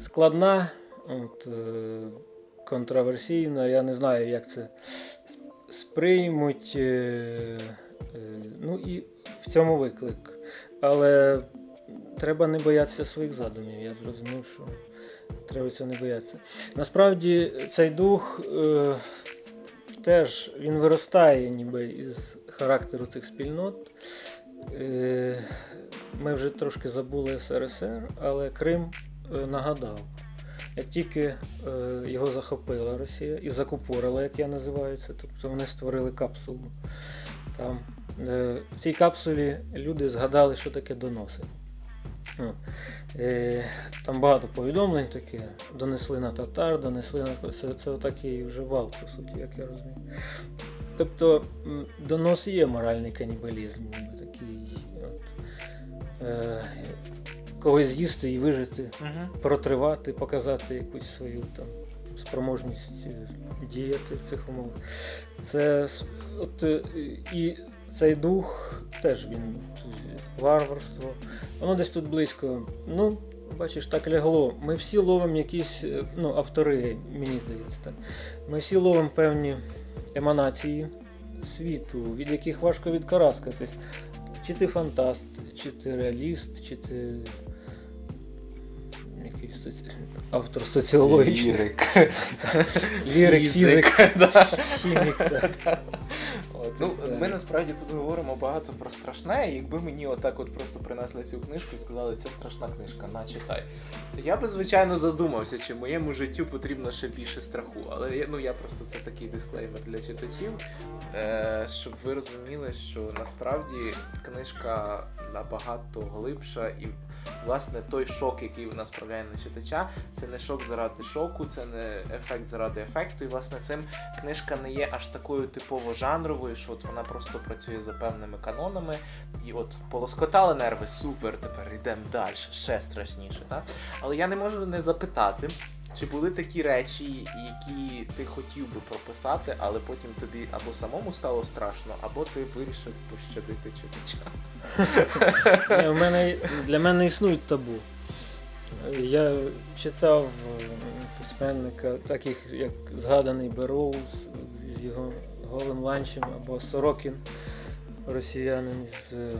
складна, от, е, контроверсійна. Я не знаю, як це сприймуть. Е, е, ну і в цьому виклик. Але треба не боятися своїх задумів. Я зрозумів, що треба цього не боятися. Насправді цей дух е, теж він виростає ніби із характеру цих спільнот. Е, ми вже трошки забули СРСР, але Крим е, нагадав. Як тільки е, його захопила Росія і закупорила, як я називаю це, тобто вони створили капсулу. Там, е, в цій капсулі люди згадали, що таке доноси. Е, Там багато повідомлень таке. Донесли на татар, донесли на це, це такий вже вал, по суті, як я розумію. Тобто донос є моральний канібалізм, такий. От, когось з'їсти і вижити, Угу. протривати, показати якусь свою там спроможність е, діяти в цих умовах. Це от, е, і цей дух теж він е, варварство. Воно десь тут близько. Ну, бачиш, так лягло. Ми всі ловимо якісь, ну, автори, мені здається, так. Ми всі ловимо певні еманації світу, від яких важко відкараскатись. Чи ти фантаст, чи ти реаліст, чи ти якийсь соці... автор соціологічний. Лірик. Лірик, фізик, хімік. Ну, ми насправді тут говоримо багато про страшне, і якби мені отак от просто принесли цю книжку і сказали, це страшна книжка, на читай. То я би, звичайно, задумався, чи моєму життю потрібно ще більше страху. Але я- ну, я просто це такий дисклеймер для читачів, е, щоб ви розуміли, що насправді книжка набагато глибша і. Власне, той шок, який вона справляє на читача, це не шок заради шоку, це не ефект заради ефекту. І власне цим книжка не є аж такою типово жанровою, що от вона просто працює за певними канонами, і от полоскотали нерви, супер, тепер йдемо далі, ще страшніше. Так? Але я не можу не запитати, чи були такі речі, які ти хотів би прописати, але потім тобі або самому стало страшно, або ти вирішив пощадити читача. В мене, для мене існують табу. Я читав е, письменника, таких як згаданий Бероуз з його голим ланчем або Сорокін, росіянин з е,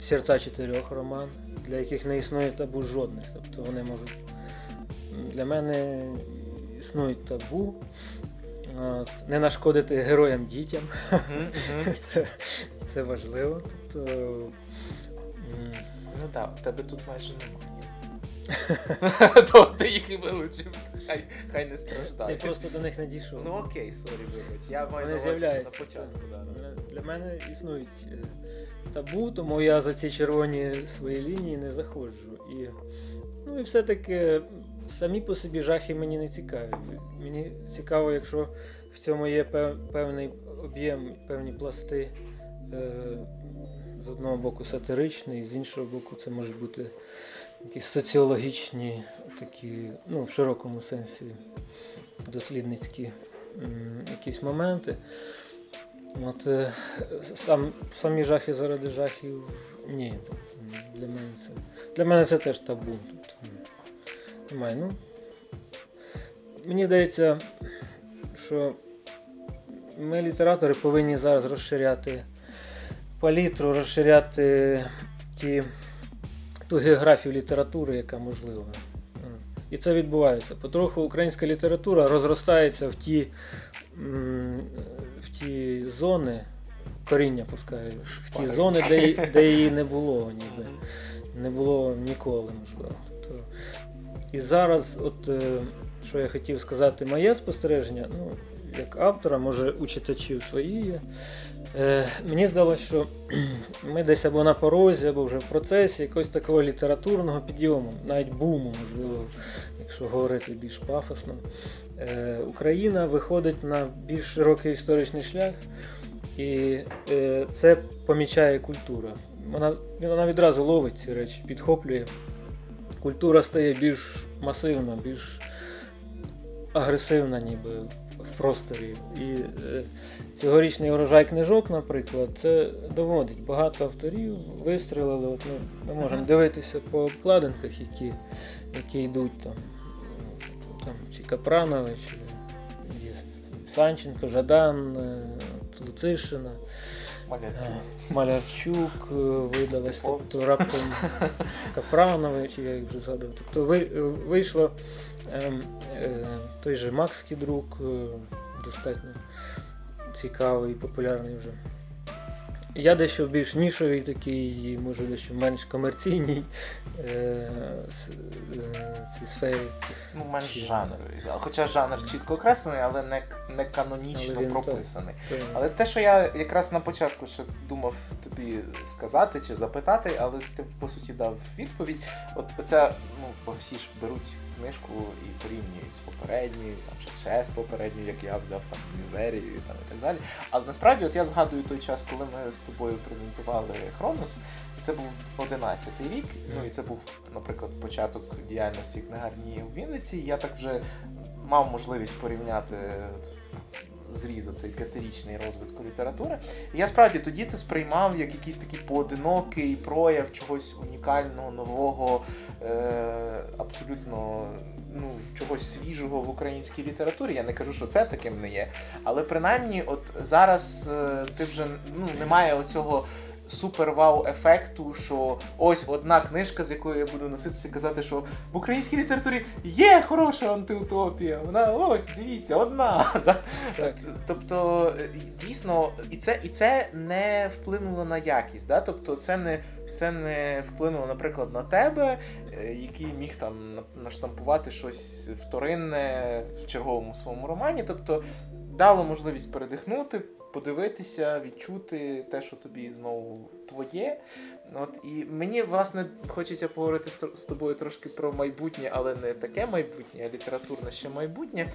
серця чотирьох роман, для яких не існує табу жодних. Тобто вони можуть. Для мене існують табу. От, не нашкодити героям дітям. Це, це важливо. Тобто, Ну так, в тебе тут майже немає. То ти їх і вилучив. Хай, хай не я страждає. просто до них не дійшов. Ну окей, sorry, вибач. Я маю на увазі на початку. Для мене існують е, табу, тому я за ці червоні свої лінії не заходжу. І, ну і все-таки самі по собі жахи мені не цікаві. Мені цікаво, якщо в цьому є певний об'єм, певні пласти. е, З одного боку сатиричний, з іншого боку, це можуть бути якісь соціологічні, такі, ну, в широкому сенсі дослідницькі якісь моменти. От, е, сам, самі жахи заради жахів ні. Для мене це, для мене це теж табу. Тобто, немає. Ну, мені здається, що ми, літератори, повинні зараз розширяти палітру, розширяти ті, ту географію літератури, яка можлива. І це відбувається. Потроху українська література розростається в ті, в ті зони, коріння пускає, в ті зони, де, де її не було ніде. Не було ніколи, можливо. І зараз, от е, що я хотів сказати, моє спостереження, ну, як автора, може у читачів свої є. Е, мені здалося, що ми десь або на порозі, або вже в процесі якогось такого літературного підйому, навіть буму, можливо, якщо говорити більш пафосно. Е, Україна виходить на більш широкий історичний шлях, і е, це помічає культура. Вона, вона відразу ловить ці речі, підхоплює. Культура стає більш масивна, більш агресивна, ніби в просторі. І е, цьогорічний урожай книжок, наприклад, це доводить. Багато авторів вистрілили. От ми, ми можемо дивитися по обкладинках, які, які йдуть там, ну, там чи Капранови, чи Санченко, Жадан, е, Луцишина. Малятки. Е, Малярчук видалось, Типов. тобто раптом Капранове, чи я їх вже згадав. Тобто е, вийшло ем, е, той же Макс Кідрук, е, достатньо цікавий і популярний вже Я дещо більш нішовий такий, може дещо менш комерційній е, е, цій сфері. Ну, менш жанровий. Хоча жанр чітко окреслений, але не, не канонічно Але прописаний. То- Але те, що я якраз на початку ще думав тобі сказати чи запитати, але ти по суті дав відповідь. От це, ну, всі ж беруть книжку і порівнює з попередньою, там ще ще з попередньою, як я взяв там з мізерією там, і так далі. Але насправді, от я згадую той час, коли ми з тобою презентували Хронос. Це був 11-й рік, ну і це був, наприклад, початок діяльності книгарні в Вінниці. Я так вже мав можливість порівняти зріз цей п'ятирічний розвитку літератури. І я справді тоді це сприймав як якийсь такий поодинокий прояв чогось унікального, нового, е- абсолютно ну, чогось свіжого в українській літературі. Я не кажу, що це таким не є. Але принаймні, от зараз е- ти вже ну, немає оцього. Супер-вау ефекту, що ось одна книжка, з якою я буду носитися і казати, що в українській літературі є хороша антиутопія. Вона ось дивіться, одна. Так. Тобто, е, дійсно, і це, і це не вплинуло на якість. Да? Тобто, це не. Це не вплинуло, наприклад, на тебе, е, який міг там на- наштампувати щось вторинне в черговому своєму романі. Тобто дало можливість передихнути, подивитися, відчути те, що тобі знову твоє. От і мені власне хочеться поговорити з тобою трошки про майбутнє, але не таке майбутнє, а літературне ще майбутнє.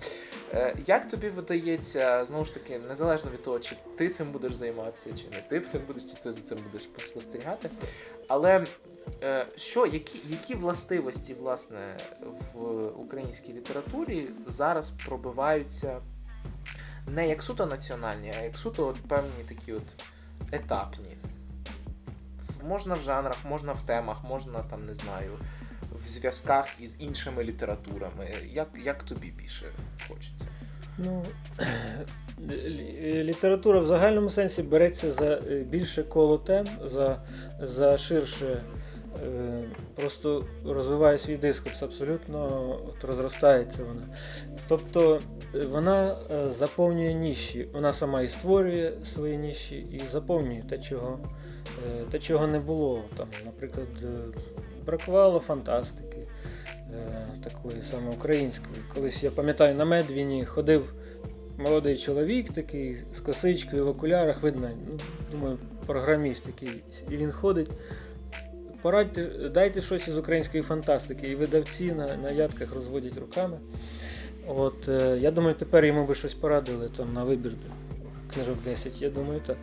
Е, Як тобі видається, знову ж таки, незалежно від того, чи ти цим будеш займатися, чи не ти цим будеш, чи ти за цим будеш спостерігати. Але е, що, які, які властивості власне в українській літературі зараз пробиваються не як суто національні, а як суто от певні такі от етапні? Можна в жанрах, можна в темах, можна там, не знаю, в зв'язках із іншими літературами. Як, як тобі більше хочеться? Ну, література в загальному сенсі береться за е, більше коло тем, за, за ширше. е, Просто розвиває свій дискурс, абсолютно от розростається вона. Тобто вона е, заповнює ніші, вона сама і створює свої ніші і заповнює те, чого, е, те, чого не було. Там, наприклад, е, бракувало фантастики такої саме української. Колись я пам'ятаю, на Медвіні ходив молодий чоловік такий з косичкою в окулярах, видно, ну, думаю, програміст якийсь. І він ходить. Порадьте, дайте щось із української фантастики. І видавці на, на ядках розводять руками. От, е, я думаю, тепер йому би щось порадили там на вибір книжок 10, я думаю, так.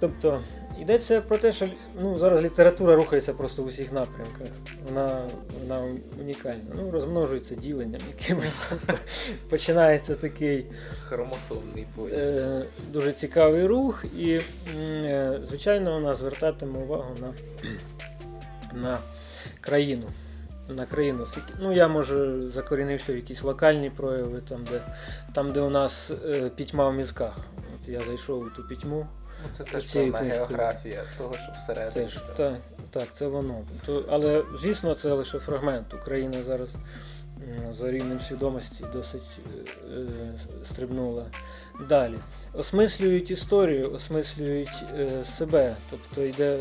Тобто, йдеться про те, що ну, зараз література рухається просто в усіх напрямках. Вона, вона унікальна. Ну, розмножується діленням якимось. Тобто, починається такий Хромосомний е, дуже цікавий рух, і, е, звичайно, вона звертатиме увагу на, на країну. На країну. Ну, я може закорінився в якісь локальні прояви, там, де, там, де у нас е, пітьма в мізках. От я зайшов у ту пітьму. Ну, це теж певна географія того, що всередині. Теж, так, так, це воно. То, але, звісно, це лише фрагмент. Україна зараз за рівнем свідомості досить е, е, стрибнула далі. Осмислюють історію, осмислюють е, себе. Тобто йде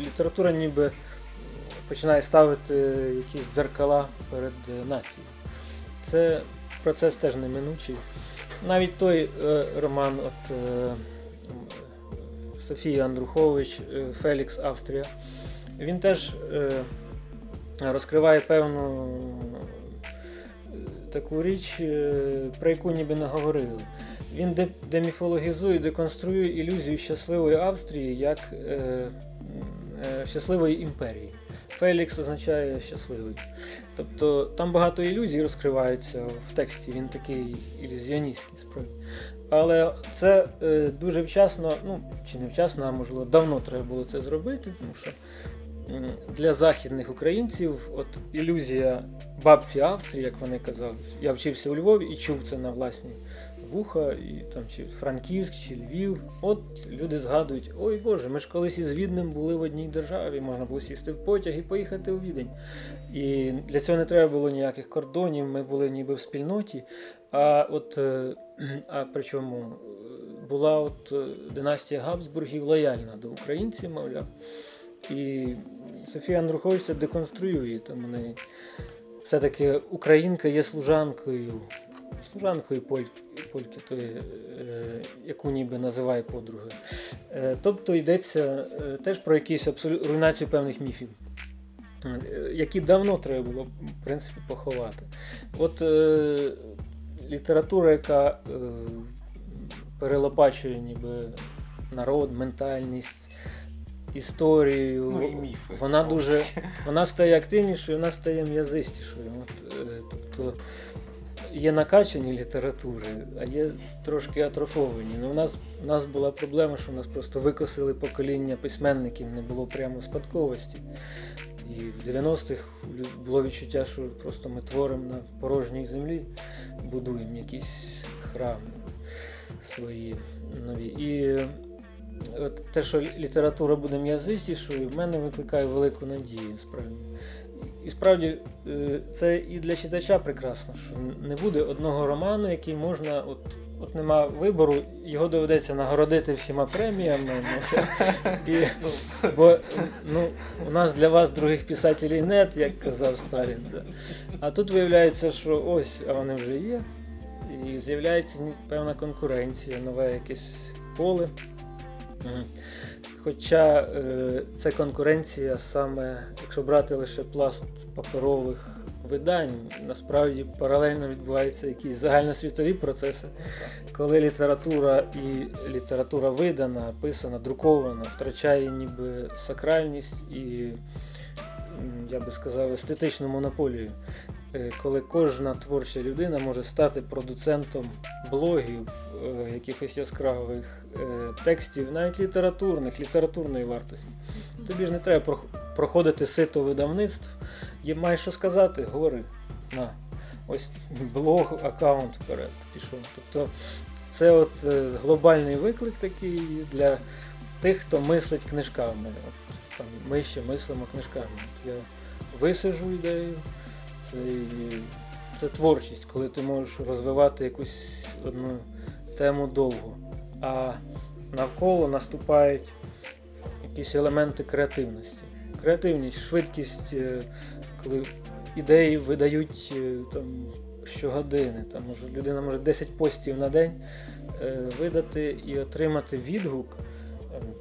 література ніби починає ставити якісь дзеркала перед е, нацією. Це процес теж неминучий. Навіть той е, роман от, е, Софії Андрухович е, Фелікс Австрія. Він теж е, розкриває певну е, таку річ, е, про яку ніби не говорили. Він де- деміфологізує, деконструює ілюзію щасливої Австрії як е, е, щасливої імперії. Фелікс означає щасливий. Тобто там багато ілюзій розкривається в тексті, він такий ілюзіоністський справді. Але це е, дуже вчасно, ну чи не вчасно, а можливо давно треба було це зробити, тому що для західних українців от ілюзія бабці Австрії, як вони казали, я вчився у Львові і чув це на власні вуха, і там чи Франківськ, чи Львів. От люди згадують: ой Боже, ми ж колись із Віднем були в одній державі, можна було сісти в потяг і поїхати у Відень. І для цього не треба було ніяких кордонів, ми були ніби в спільноті. А от е, а причому е, була от е, династія Габсбургів лояльна до українців, мовляв. І Софія Андрухович це деконструює. Там неї все-таки українка є служанкою, служанкою поль, польки, тої, е, яку ніби називає подругою. Е, тобто йдеться е, теж про якусь абсолют, руйнацію певних міфів. е, Які давно треба було в принципі поховати. От е, література, яка е, перелопачує ніби народ, ментальність, історію. Ну і міфи. Вона дуже вона стає активнішою, вона стає м'язистішою. От, е, тобто є накачані літератури, а є трошки атрофовані. Ну, у, нас, у нас була проблема, що у нас просто викосили покоління письменників, не було прямо спадковості. І в 90-х було відчуття, що просто ми творимо на порожній землі, будуємо якісь храми свої нові. І от те, що література буде м'язистішою, в мене викликає велику надію, справді. І справді е, це і для читача прекрасно, що не буде одного роману, який можна, от, от нема вибору, його доведеться нагородити всіма преміями. Ну, і, бо ну, у нас для вас других писателів нет, як казав Сталін. Да. А тут виявляється, що ось, а вони вже є. І з'являється певна конкуренція, нове якесь поле. Хоча е, це конкуренція саме, якщо брати лише пласт паперових видань, насправді паралельно відбуваються якісь загальносвітові процеси, коли література і література видана, писана, друкована, втрачає ніби сакральність і, я би сказав, естетичну монополію. Е, Коли кожна творча людина може стати продуцентом блогів, е, якихось яскравих е, текстів, навіть літературних, літературної вартості. Тобі ж не треба проходити сито видавництв. Є маєш що сказати, говори. На. Ось блог, аккаунт вперед пішов. Тобто це от глобальний виклик такий для тих, хто мислить книжками. От, там, ми ще мислимо книжками. От я висижу ідею. Це, це творчість, коли ти можеш розвивати якусь одну тему довго. А навколо наступають якісь елементи креативності. Креативність, швидкість, е, коли ідеї видають е, там, щогодини. Там, може, людина може 10 постів на день е, видати і отримати відгук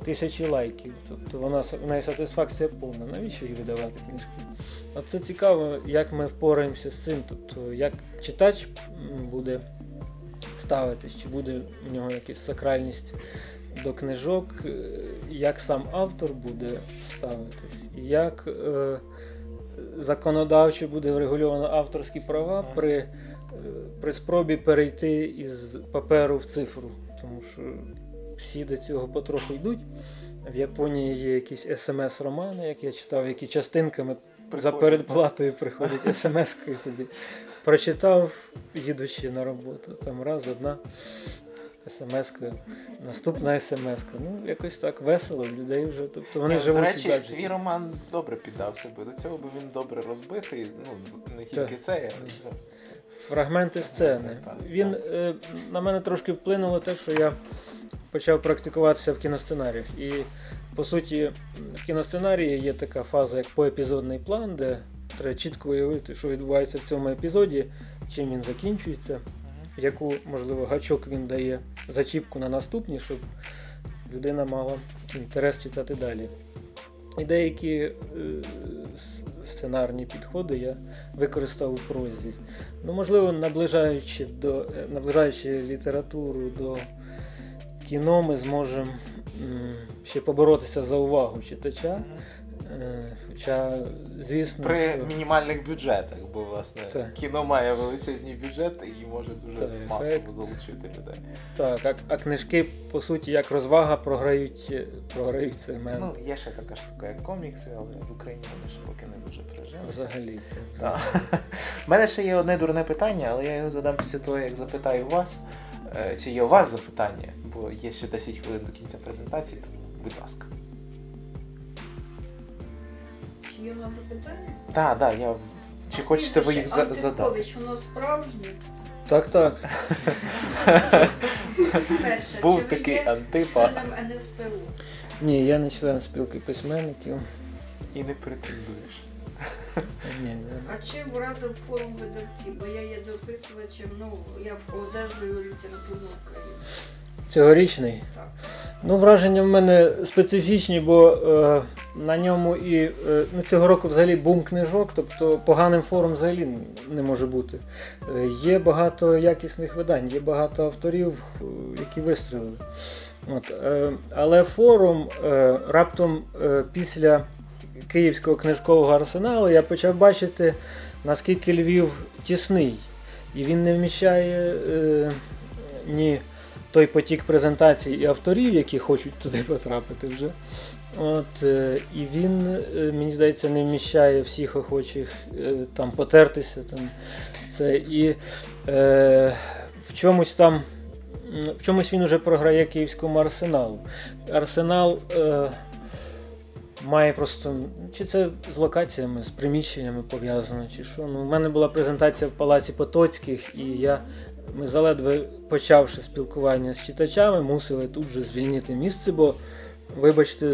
тисячі лайків. Тобто вона, в неї сатисфакція повна. Навіщо їй видавати книжки? От це цікаво, як ми впораємося з цим. Тобто, як читач буде ставитись, чи буде в нього якась сакральність до книжок, е, як сам автор буде ставитись, як е, законодавчо буде врегульовано авторські права при, е, при спробі перейти із паперу в цифру. Тому що всі до цього потроху йдуть. В Японії є якісь смс-романи, як я читав, які частинками за передплатою приходять смс-кою тобі. Прочитав, їдучи на роботу. Там раз, одна смс-ка, наступна смс-ка. Ну, якось так весело, людей вже. Тобто вони Ні, живуть До речі, твій роман добре піддався би. До цього би він добре розбитий. Ну, не тільки Так. це. Фрагменти сцени. Так, так, Він е, на мене трошки вплинуло те, що я почав практикуватися в кіносценаріях. І по суті, в кіносценарії є така фаза, як поепізодний план, де треба чітко уявити, що відбувається в цьому епізоді, чим він закінчується, яку, можливо, гачок він дає зачіпку на наступні, щоб людина мала інтерес читати далі. І деякі е, сценарні підходи я використав у прозі. Ну, можливо, наближаючи, до, е, наближаючи літературу до кіно, ми зможемо ще поборотися за увагу читача. Е, Хоча, звісно, При що... мінімальних бюджетах, бо власне Так. кіно має величезні бюджети і може дуже Так, масово ефект. залучити людей. так, а, а книжки, по суті, як розвага програють, е, програють сегмент. Ну, є ще така штука, як комікси, але в Україні вони ще поки не дуже пережилися. Взагалі. У мене ще є одне дурне питання, але я його задам після того, як запитаю вас. Е, Чи є у вас запитання? Бо є ще 10 хвилин до кінця презентації, тому будь ласка. Чи є у нас запитання? Так, так, я. Чи хочете ви їх за- Антипович, задати? воно справжнє? Так, так. Перше, Був чи ви такий є Антипа членом НСПУ? Ні, я не член спілки письменників. і не претендуєш. А чим вразив форум видавців? Бо я є дописувачем, ну я одержую літературну Україну. Цьогорічний. Так. Ну, враження в мене специфічні, бо е, на ньому і е, ну, цього року взагалі бум книжок, тобто поганим форум взагалі не може бути. Е, є багато якісних видань, є багато авторів, е, які вистрілили. От, е, але форум е, раптом е, після Київського книжкового арсеналу я почав бачити, наскільки Львів тісний. І він не вміщає е, ні той потік презентацій і авторів, які хочуть туди потрапити вже. От, е, і він, е, мені здається, не вміщає всіх охочих е, там потертися. Там, це, і е, в чомусь там. В чомусь він уже програє київському арсеналу. Арсенал е, має просто. Чи це з локаціями, з приміщеннями пов'язано, чи що. Ну, у мене була презентація в Палаці Потоцьких, і я ми заледве почавши спілкування з читачами, мусили тут же звільнити місце, бо, вибачте,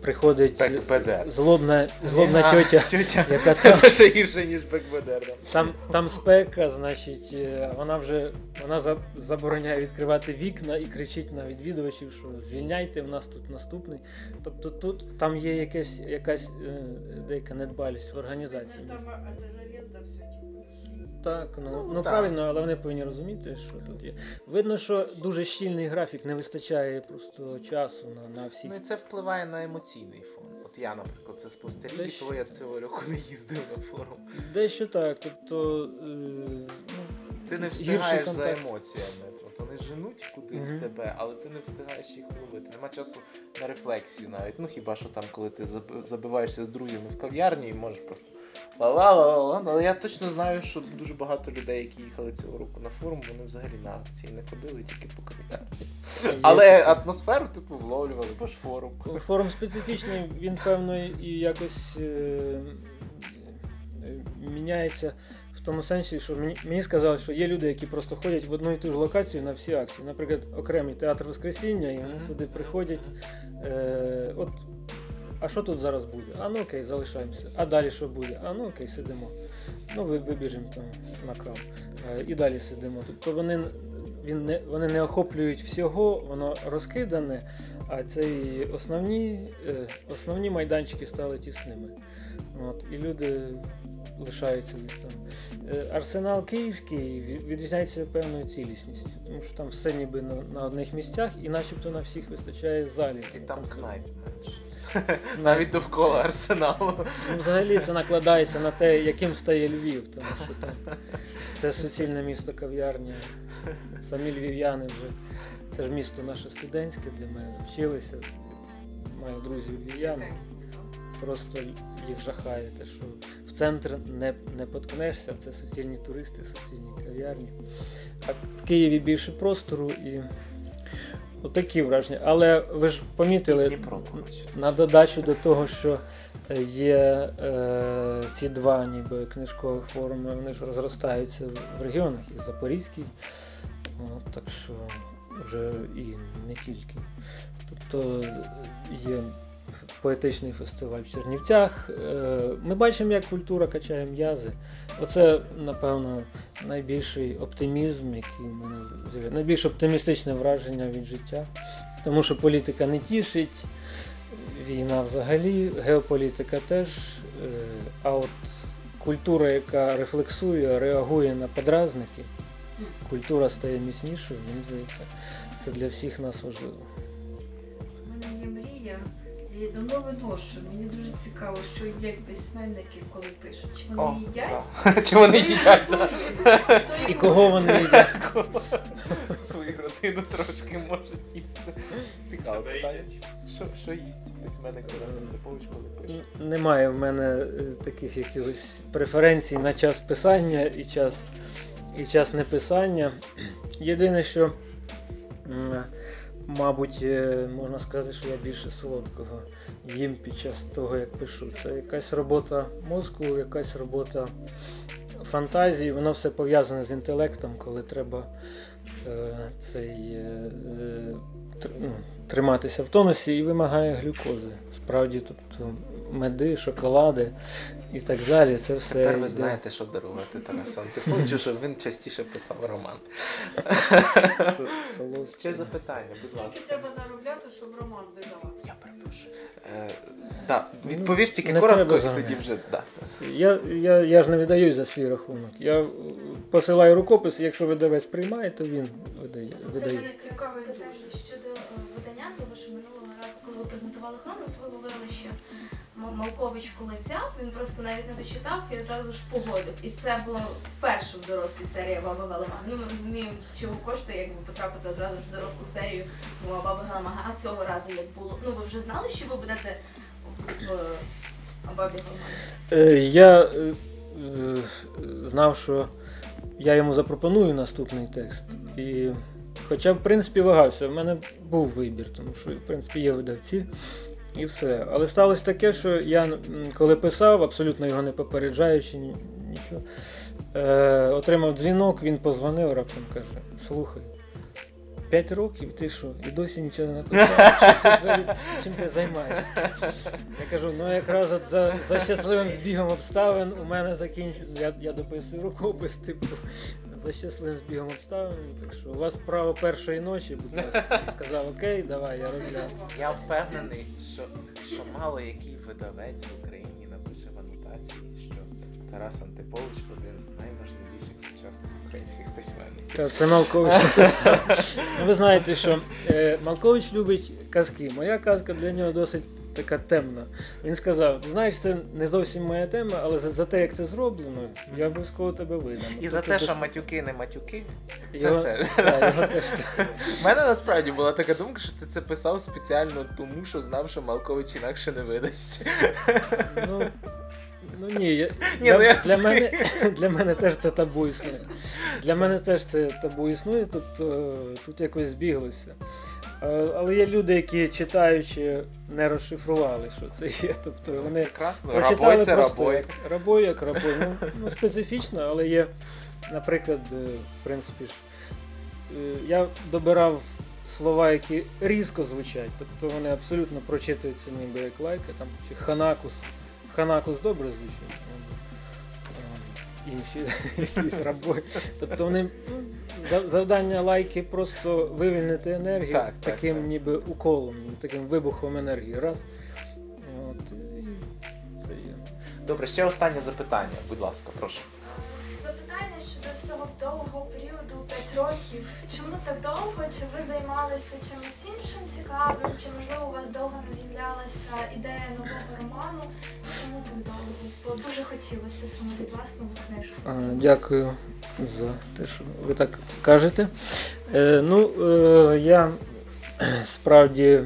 приходить Бекбедер. злобна, злобна А, тьотя, тьотя. яка там, Це ще гірше, ніж Бекбедер. да. там, там спека, значить, е, вона вже вона забороняє відкривати вікна і кричить на відвідувачів, що звільняйте, в нас тут наступний. Тобто тут там є якась, якась е, деяка недбалість в організації. Так, ну, Ну, ну, так. правильно, але вони повинні розуміти, що тут є. Видно, що дуже щільний графік, не вистачає просто часу на, на всі. Ну і це впливає на емоційний фон. От я, наприклад, це спостерігаю, Дещо... того я цього року не їздив на форум. Дещо так, тобто. Е, ну, Ти не встигаєш за емоціями. Вони женуть кудись Мгм. тебе, але ти не встигаєш їх вловити. Нема часу на рефлексію навіть. Ну хіба що там, коли ти забиваєшся з друзями в кав'ярні і можеш просто ла-ла-ла-ла. Але я точно знаю, що дуже багато людей, які їхали цього року на форум, вони взагалі на акції не ходили, тільки по кав'ярні. Але атмосферу типу вловлювали, бо ж форум. Форум специфічний, він певно і якось е, е, міняється в тому сенсі, що мені, мені сказали, що є люди, які просто ходять в одну і ту ж локацію на всі акції. Наприклад, окремий театр Воскресіння, і вони туди приходять. Е, от, а що тут зараз буде? А ну окей, залишаємося. А далі що буде? А ну окей, сидимо. Ну, ви- вибіжимо там на крав. Е, і далі сидимо. Тобто вони, він не, вони не охоплюють всього, воно розкидане, а це основні, е, основні майданчики стали тісними. От, і люди лишаються десь там. Е, Арсенал київський відрізняється певною цілісністю, тому що там все ніби на, на одних місцях і начебто на всіх вистачає залів. І там кнайп менше. Навіть довкола арсеналу. Ну, взагалі це накладається на те, яким стає Львів, тому що там це суцільне місто кав'ярні. Самі львів'яни вже. Це ж місто наше студентське, де ми вчилися. Маю друзів львів'ян. Просто їх жахає те, що в центр не, не поткнешся, це суцільні туристи, суцільні кав'ярні. А в Києві більше простору і отакі враження. Але ви ж помітили, на додачу до того, що е, є е, ці два ніби книжкових форуми, вони ж розростаються в регіонах, і Запорізький, от, так що вже і не тільки. Тобто є поетичний фестиваль в Чернівцях. Е, Ми бачимо, як культура качає м'язи. Оце, напевно, найбільший оптимізм, який мене з'являється, найбільш оптимістичне враження від життя. Тому що політика не тішить, війна взагалі, геополітика теж. е, А от культура, яка рефлексує, реагує на подразники, культура стає міцнішою, мені здається, це для всіх нас важливо. І давно виношу. Мені дуже цікаво, що їдять письменники, коли пишуть. Чи вони О, їдять? да. Чи вони їдять да, І кого вони їдять? свою родину трошки можуть їсти? Цікаве питання. Що, що їсть письменник Тарас Антипович, коли пише? Немає в мене е, таких якихось преференцій на час писання і час, і час неписання. Єдине, що, м, мабуть, е, можна сказати, що я більше солодкого їм під час того, як пишу. Це якась робота мозку, якась робота фантазії, воно все пов'язане з інтелектом, коли треба е, цей, е, е, ну, триматися в тонусі і вимагає глюкози. Справді, тобто меди, шоколади і так далі. Це все Тепер ви йде. знаєте, що дарувати Тарасу Антиповичу, щоб він частіше писав роман. Ще запитання, будь ласка. Скільки треба заробляти, щоб роман видавався? Я перепрошую. Е, відповіш тільки не коротко, і тоді вже. Да. Я, я, я ж не видаюсь за свій рахунок. Я е, посилаю рукопис, якщо видавець приймає, то він видає. Це мене цікавить Малкович, коли взяв, він просто навіть не дочитав і одразу ж погодив. І це було вперше в дорослій серії Баба Галамага. Ну ми розуміємо, чого коштує, якби потрапити одразу ж в дорослу серію Баби Галамага. А цього разу як було? Ну ви вже знали, що ви будете в, Бабі Галамага? Е, Я е, е, знав, що я йому запропоную наступний текст. І хоча, в принципі, вагався, в мене був вибір, тому що, в принципі, є видавці і все. Але сталося таке, що я, коли писав, абсолютно його не попереджаючи, ні- нічого, е, отримав дзвінок, він позвонив, раптом каже: слухай. П'ять років, ти що? І досі нічого не написав. Чим ти займаєшся? Я кажу, ну якраз от за, за щасливим збігом обставин у мене закінчується. Я, я дописую рукопис, типу, за щасливим збігом обставин. Так що у вас право першої ночі, будь ласка. Сказав, окей, давай, я розгляну. Я впевнений, що, що мало який видавець в Україні напише в анотації, що Тарас Антипович один з найважливіших сучасних українських письменників. Та, Це Малкович. Ну, ви знаєте, що е, Малкович любить казки. Моя казка для нього досить така темна. Він сказав: знаєш, це не зовсім моя тема, але за, за те, як це зроблено, я обов'язково тебе видам. І за Тобто, те, що матюки не матюки, це його, те. У мене насправді була така думка, що ти це писав спеціально тому, що знав, що Малкович інакше не видасть. Ну, ну ні, я, Ні, для, ну я для, мене, для мене теж це табу існує. Для мене теж це табу існує, тобто тут якось збіглося. Але є люди, які читаючи, не розшифрували, що це є. Тобто вони Прекрасно, прочитали рабой це просто рабой. як рабой, як рабой. Ну, ну, специфічно, але є, наприклад, е, в принципі ж, е, я добирав слова, які різко звучать, тобто вони абсолютно прочитуються ніби як лайка, там, чи ханакус. Ханакус добре звучить. Інші якісь рабой. Тобто вони завдання лайки просто вивільнити енергію Так, так, таким так. ніби уколом, таким вибухом енергії. Раз. От, і це є. Добре, ще останнє запитання, будь ласка, прошу. Запитання щодо цього довгого періоду 5 років. Чому так довго? Чи ви займалися чимось іншим цікавим? Чи можливо у вас довго не з'являлася ідея нового роману? Бо дуже хотілося саме від вас нову книжку. А, Дякую за те, що ви так кажете. Е, ну, е, я справді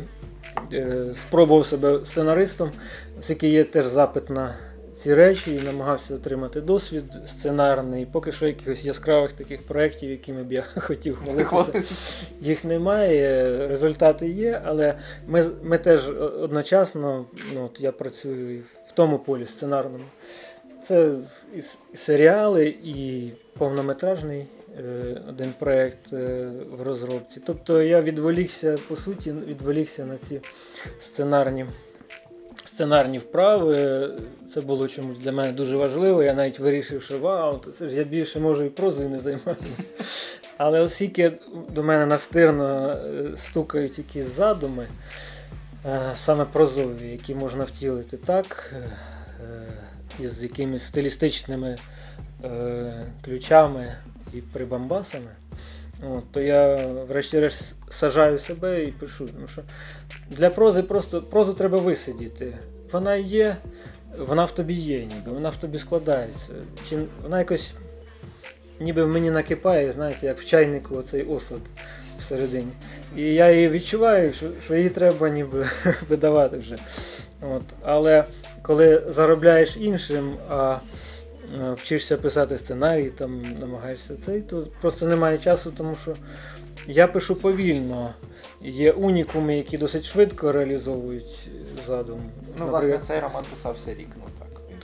е, спробував себе сценаристом, оскільки є теж запит на ці речі і намагався отримати досвід сценарний. Поки що якихось яскравих таких проєктів, якими б я хотів хвалитися, їх немає. Результати є, але ми, ми теж одночасно, ну, от я працюю і в тому полі сценарному. Це і, серіали, і повнометражний е, один проєкт е, в розробці. Тобто я відволікся, по суті, відволікся на ці сценарні, сценарні вправи. Це було чомусь для мене дуже важливо. Я навіть вирішив, що вау, це ж я більше можу і прозою не займатися. Але оскільки до мене настирно е, стукають якісь задуми, саме прозові, які можна втілити так, е, е, із якимись стилістичними е, ключами і прибамбасами, то я врешті-решт сажаю себе і пишу. Тому що для прози просто прозу треба висидіти. Вона є, вона в тобі є, ніби, вона в тобі складається. Чи вона якось ніби в мені накипає, знаєте, як в чайнику цей осад всередині. І я її відчуваю, що, що її треба ніби видавати вже. От. Але коли заробляєш іншим, а е, вчишся писати сценарій, там намагаєшся цей, то просто немає часу, тому що я пишу повільно. Є унікуми, які досить швидко реалізовують задум. Ну, власне, цей роман писався рік, ну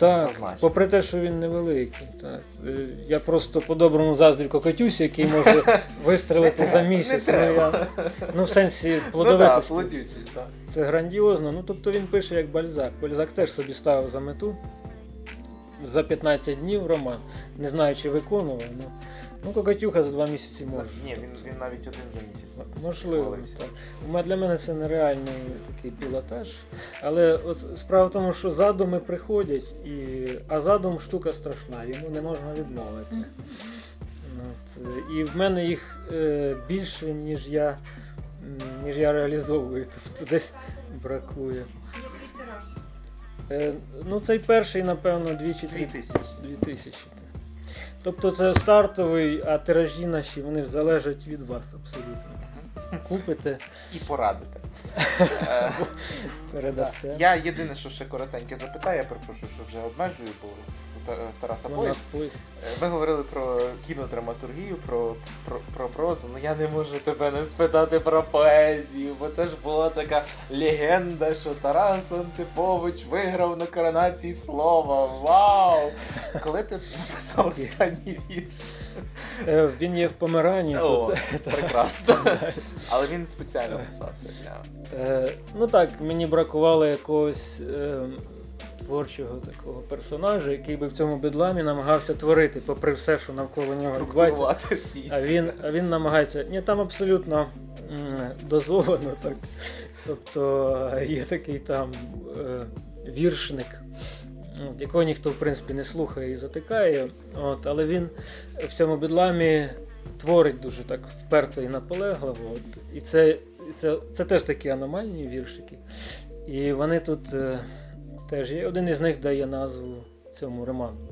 так. Зазначити. попри те, що він невеликий. Так. Е, Я просто по-доброму заздрю кокотюсі, який може вистрелити за місяць. не Ну, треба. я, ну, в сенсі Ну так, так. Це грандіозно. Ну, тобто він пише як Бальзак. Бальзак теж собі ставив за мету за 15 днів роман. Не знаю, чи виконував. Ну, ну Кокотюха за два місяці може. Ні, він, він навіть один за місяць написав. Можливо, так. Для мене це нереальний такий пілотаж. Але от справа в тому, що задуми приходять, і... а задум штука страшна, йому не можна відмовити. От. е, І в мене їх е, більше, ніж я, ніж я реалізовую. Тобто десь бракує. Е, ну, цей перший, напевно, дві чи Дві тисячі. Дві тисячі. Тобто це стартовий, а тиражі наші вони ж залежать від вас абсолютно. Купите, І порадити. Е, передасте. Я єдине, що ще коротеньке запитаю, я перепрошую, що вже обмежую, бо в Тараса Вона поїзд. Е, Ви говорили про кінодраматургію, про, про, про прозу. Ну я не можу тебе не спитати про поезію, бо це ж була така легенда, що Тарас Антипович виграв на коронації слова. Вау! Коли ти написав останній вірш? Е, Він є в Померані. О, Тут, прекрасно. Але він спеціально писався для. е, ну так, мені бракувало якогось е, творчого такого персонажа, який би в цьому бедламі намагався творити, попри все, що навколо нього відбувається. А він, а він намагається. Ні, там абсолютно дозовано так. Тобто е, є такий там е, віршник, от, якого ніхто в принципі не слухає і затикає. От, але він в цьому бідламі творить дуже так вперто і наполегливо. От, і це, це, це теж такі аномальні віршики. І вони тут е, теж є. Один із них дає назву цьому роману.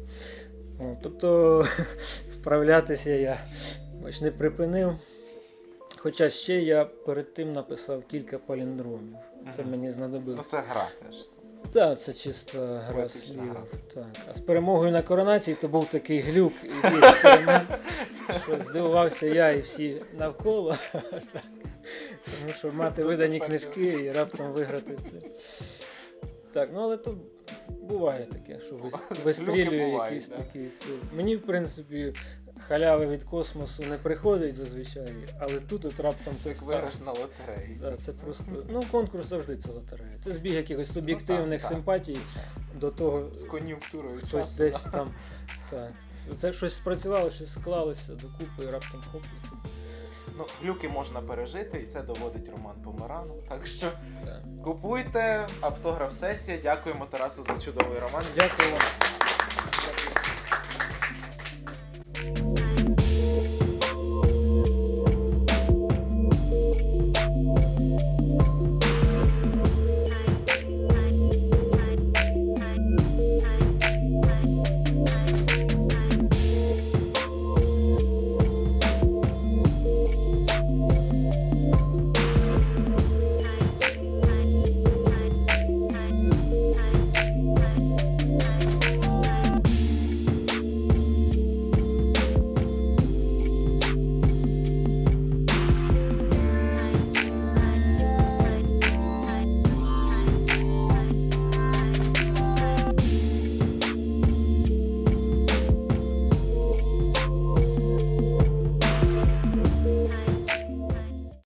Тобто вправлятися я Бач, не припинив. Хоча ще я перед тим написав кілька паліндромів. Це Мгм. мені Ну знадобилося. це гра теж. Так, це чисто гра Поетична слів. гра. Так. А з перемогою на коронації то був такий глюк і експеримент, що здивувався я і всі навколо. Тому що мати видані книжки і раптом виграти це. Так, ну але то буває таке, що вистрілює якісь да. такі. Мені, в принципі, халяви від космосу не приходить зазвичай, але тут от раптом це Це як виграш на лотереї. Да, це просто. Ну, конкурс завжди це лотерея. Це збіг якихось суб'єктивних Ну, так, так, симпатій до того, З кон'юнктурою хтось часу. десь да. там. Так. Це щось спрацювало, щось склалося докупи, і раптом хоп. Ну, глюки можна пережити, і це доводить Роман Помарану. Так що купуйте автограф сесія. Дякуємо Тарасу за чудовий роман. Дякую вам.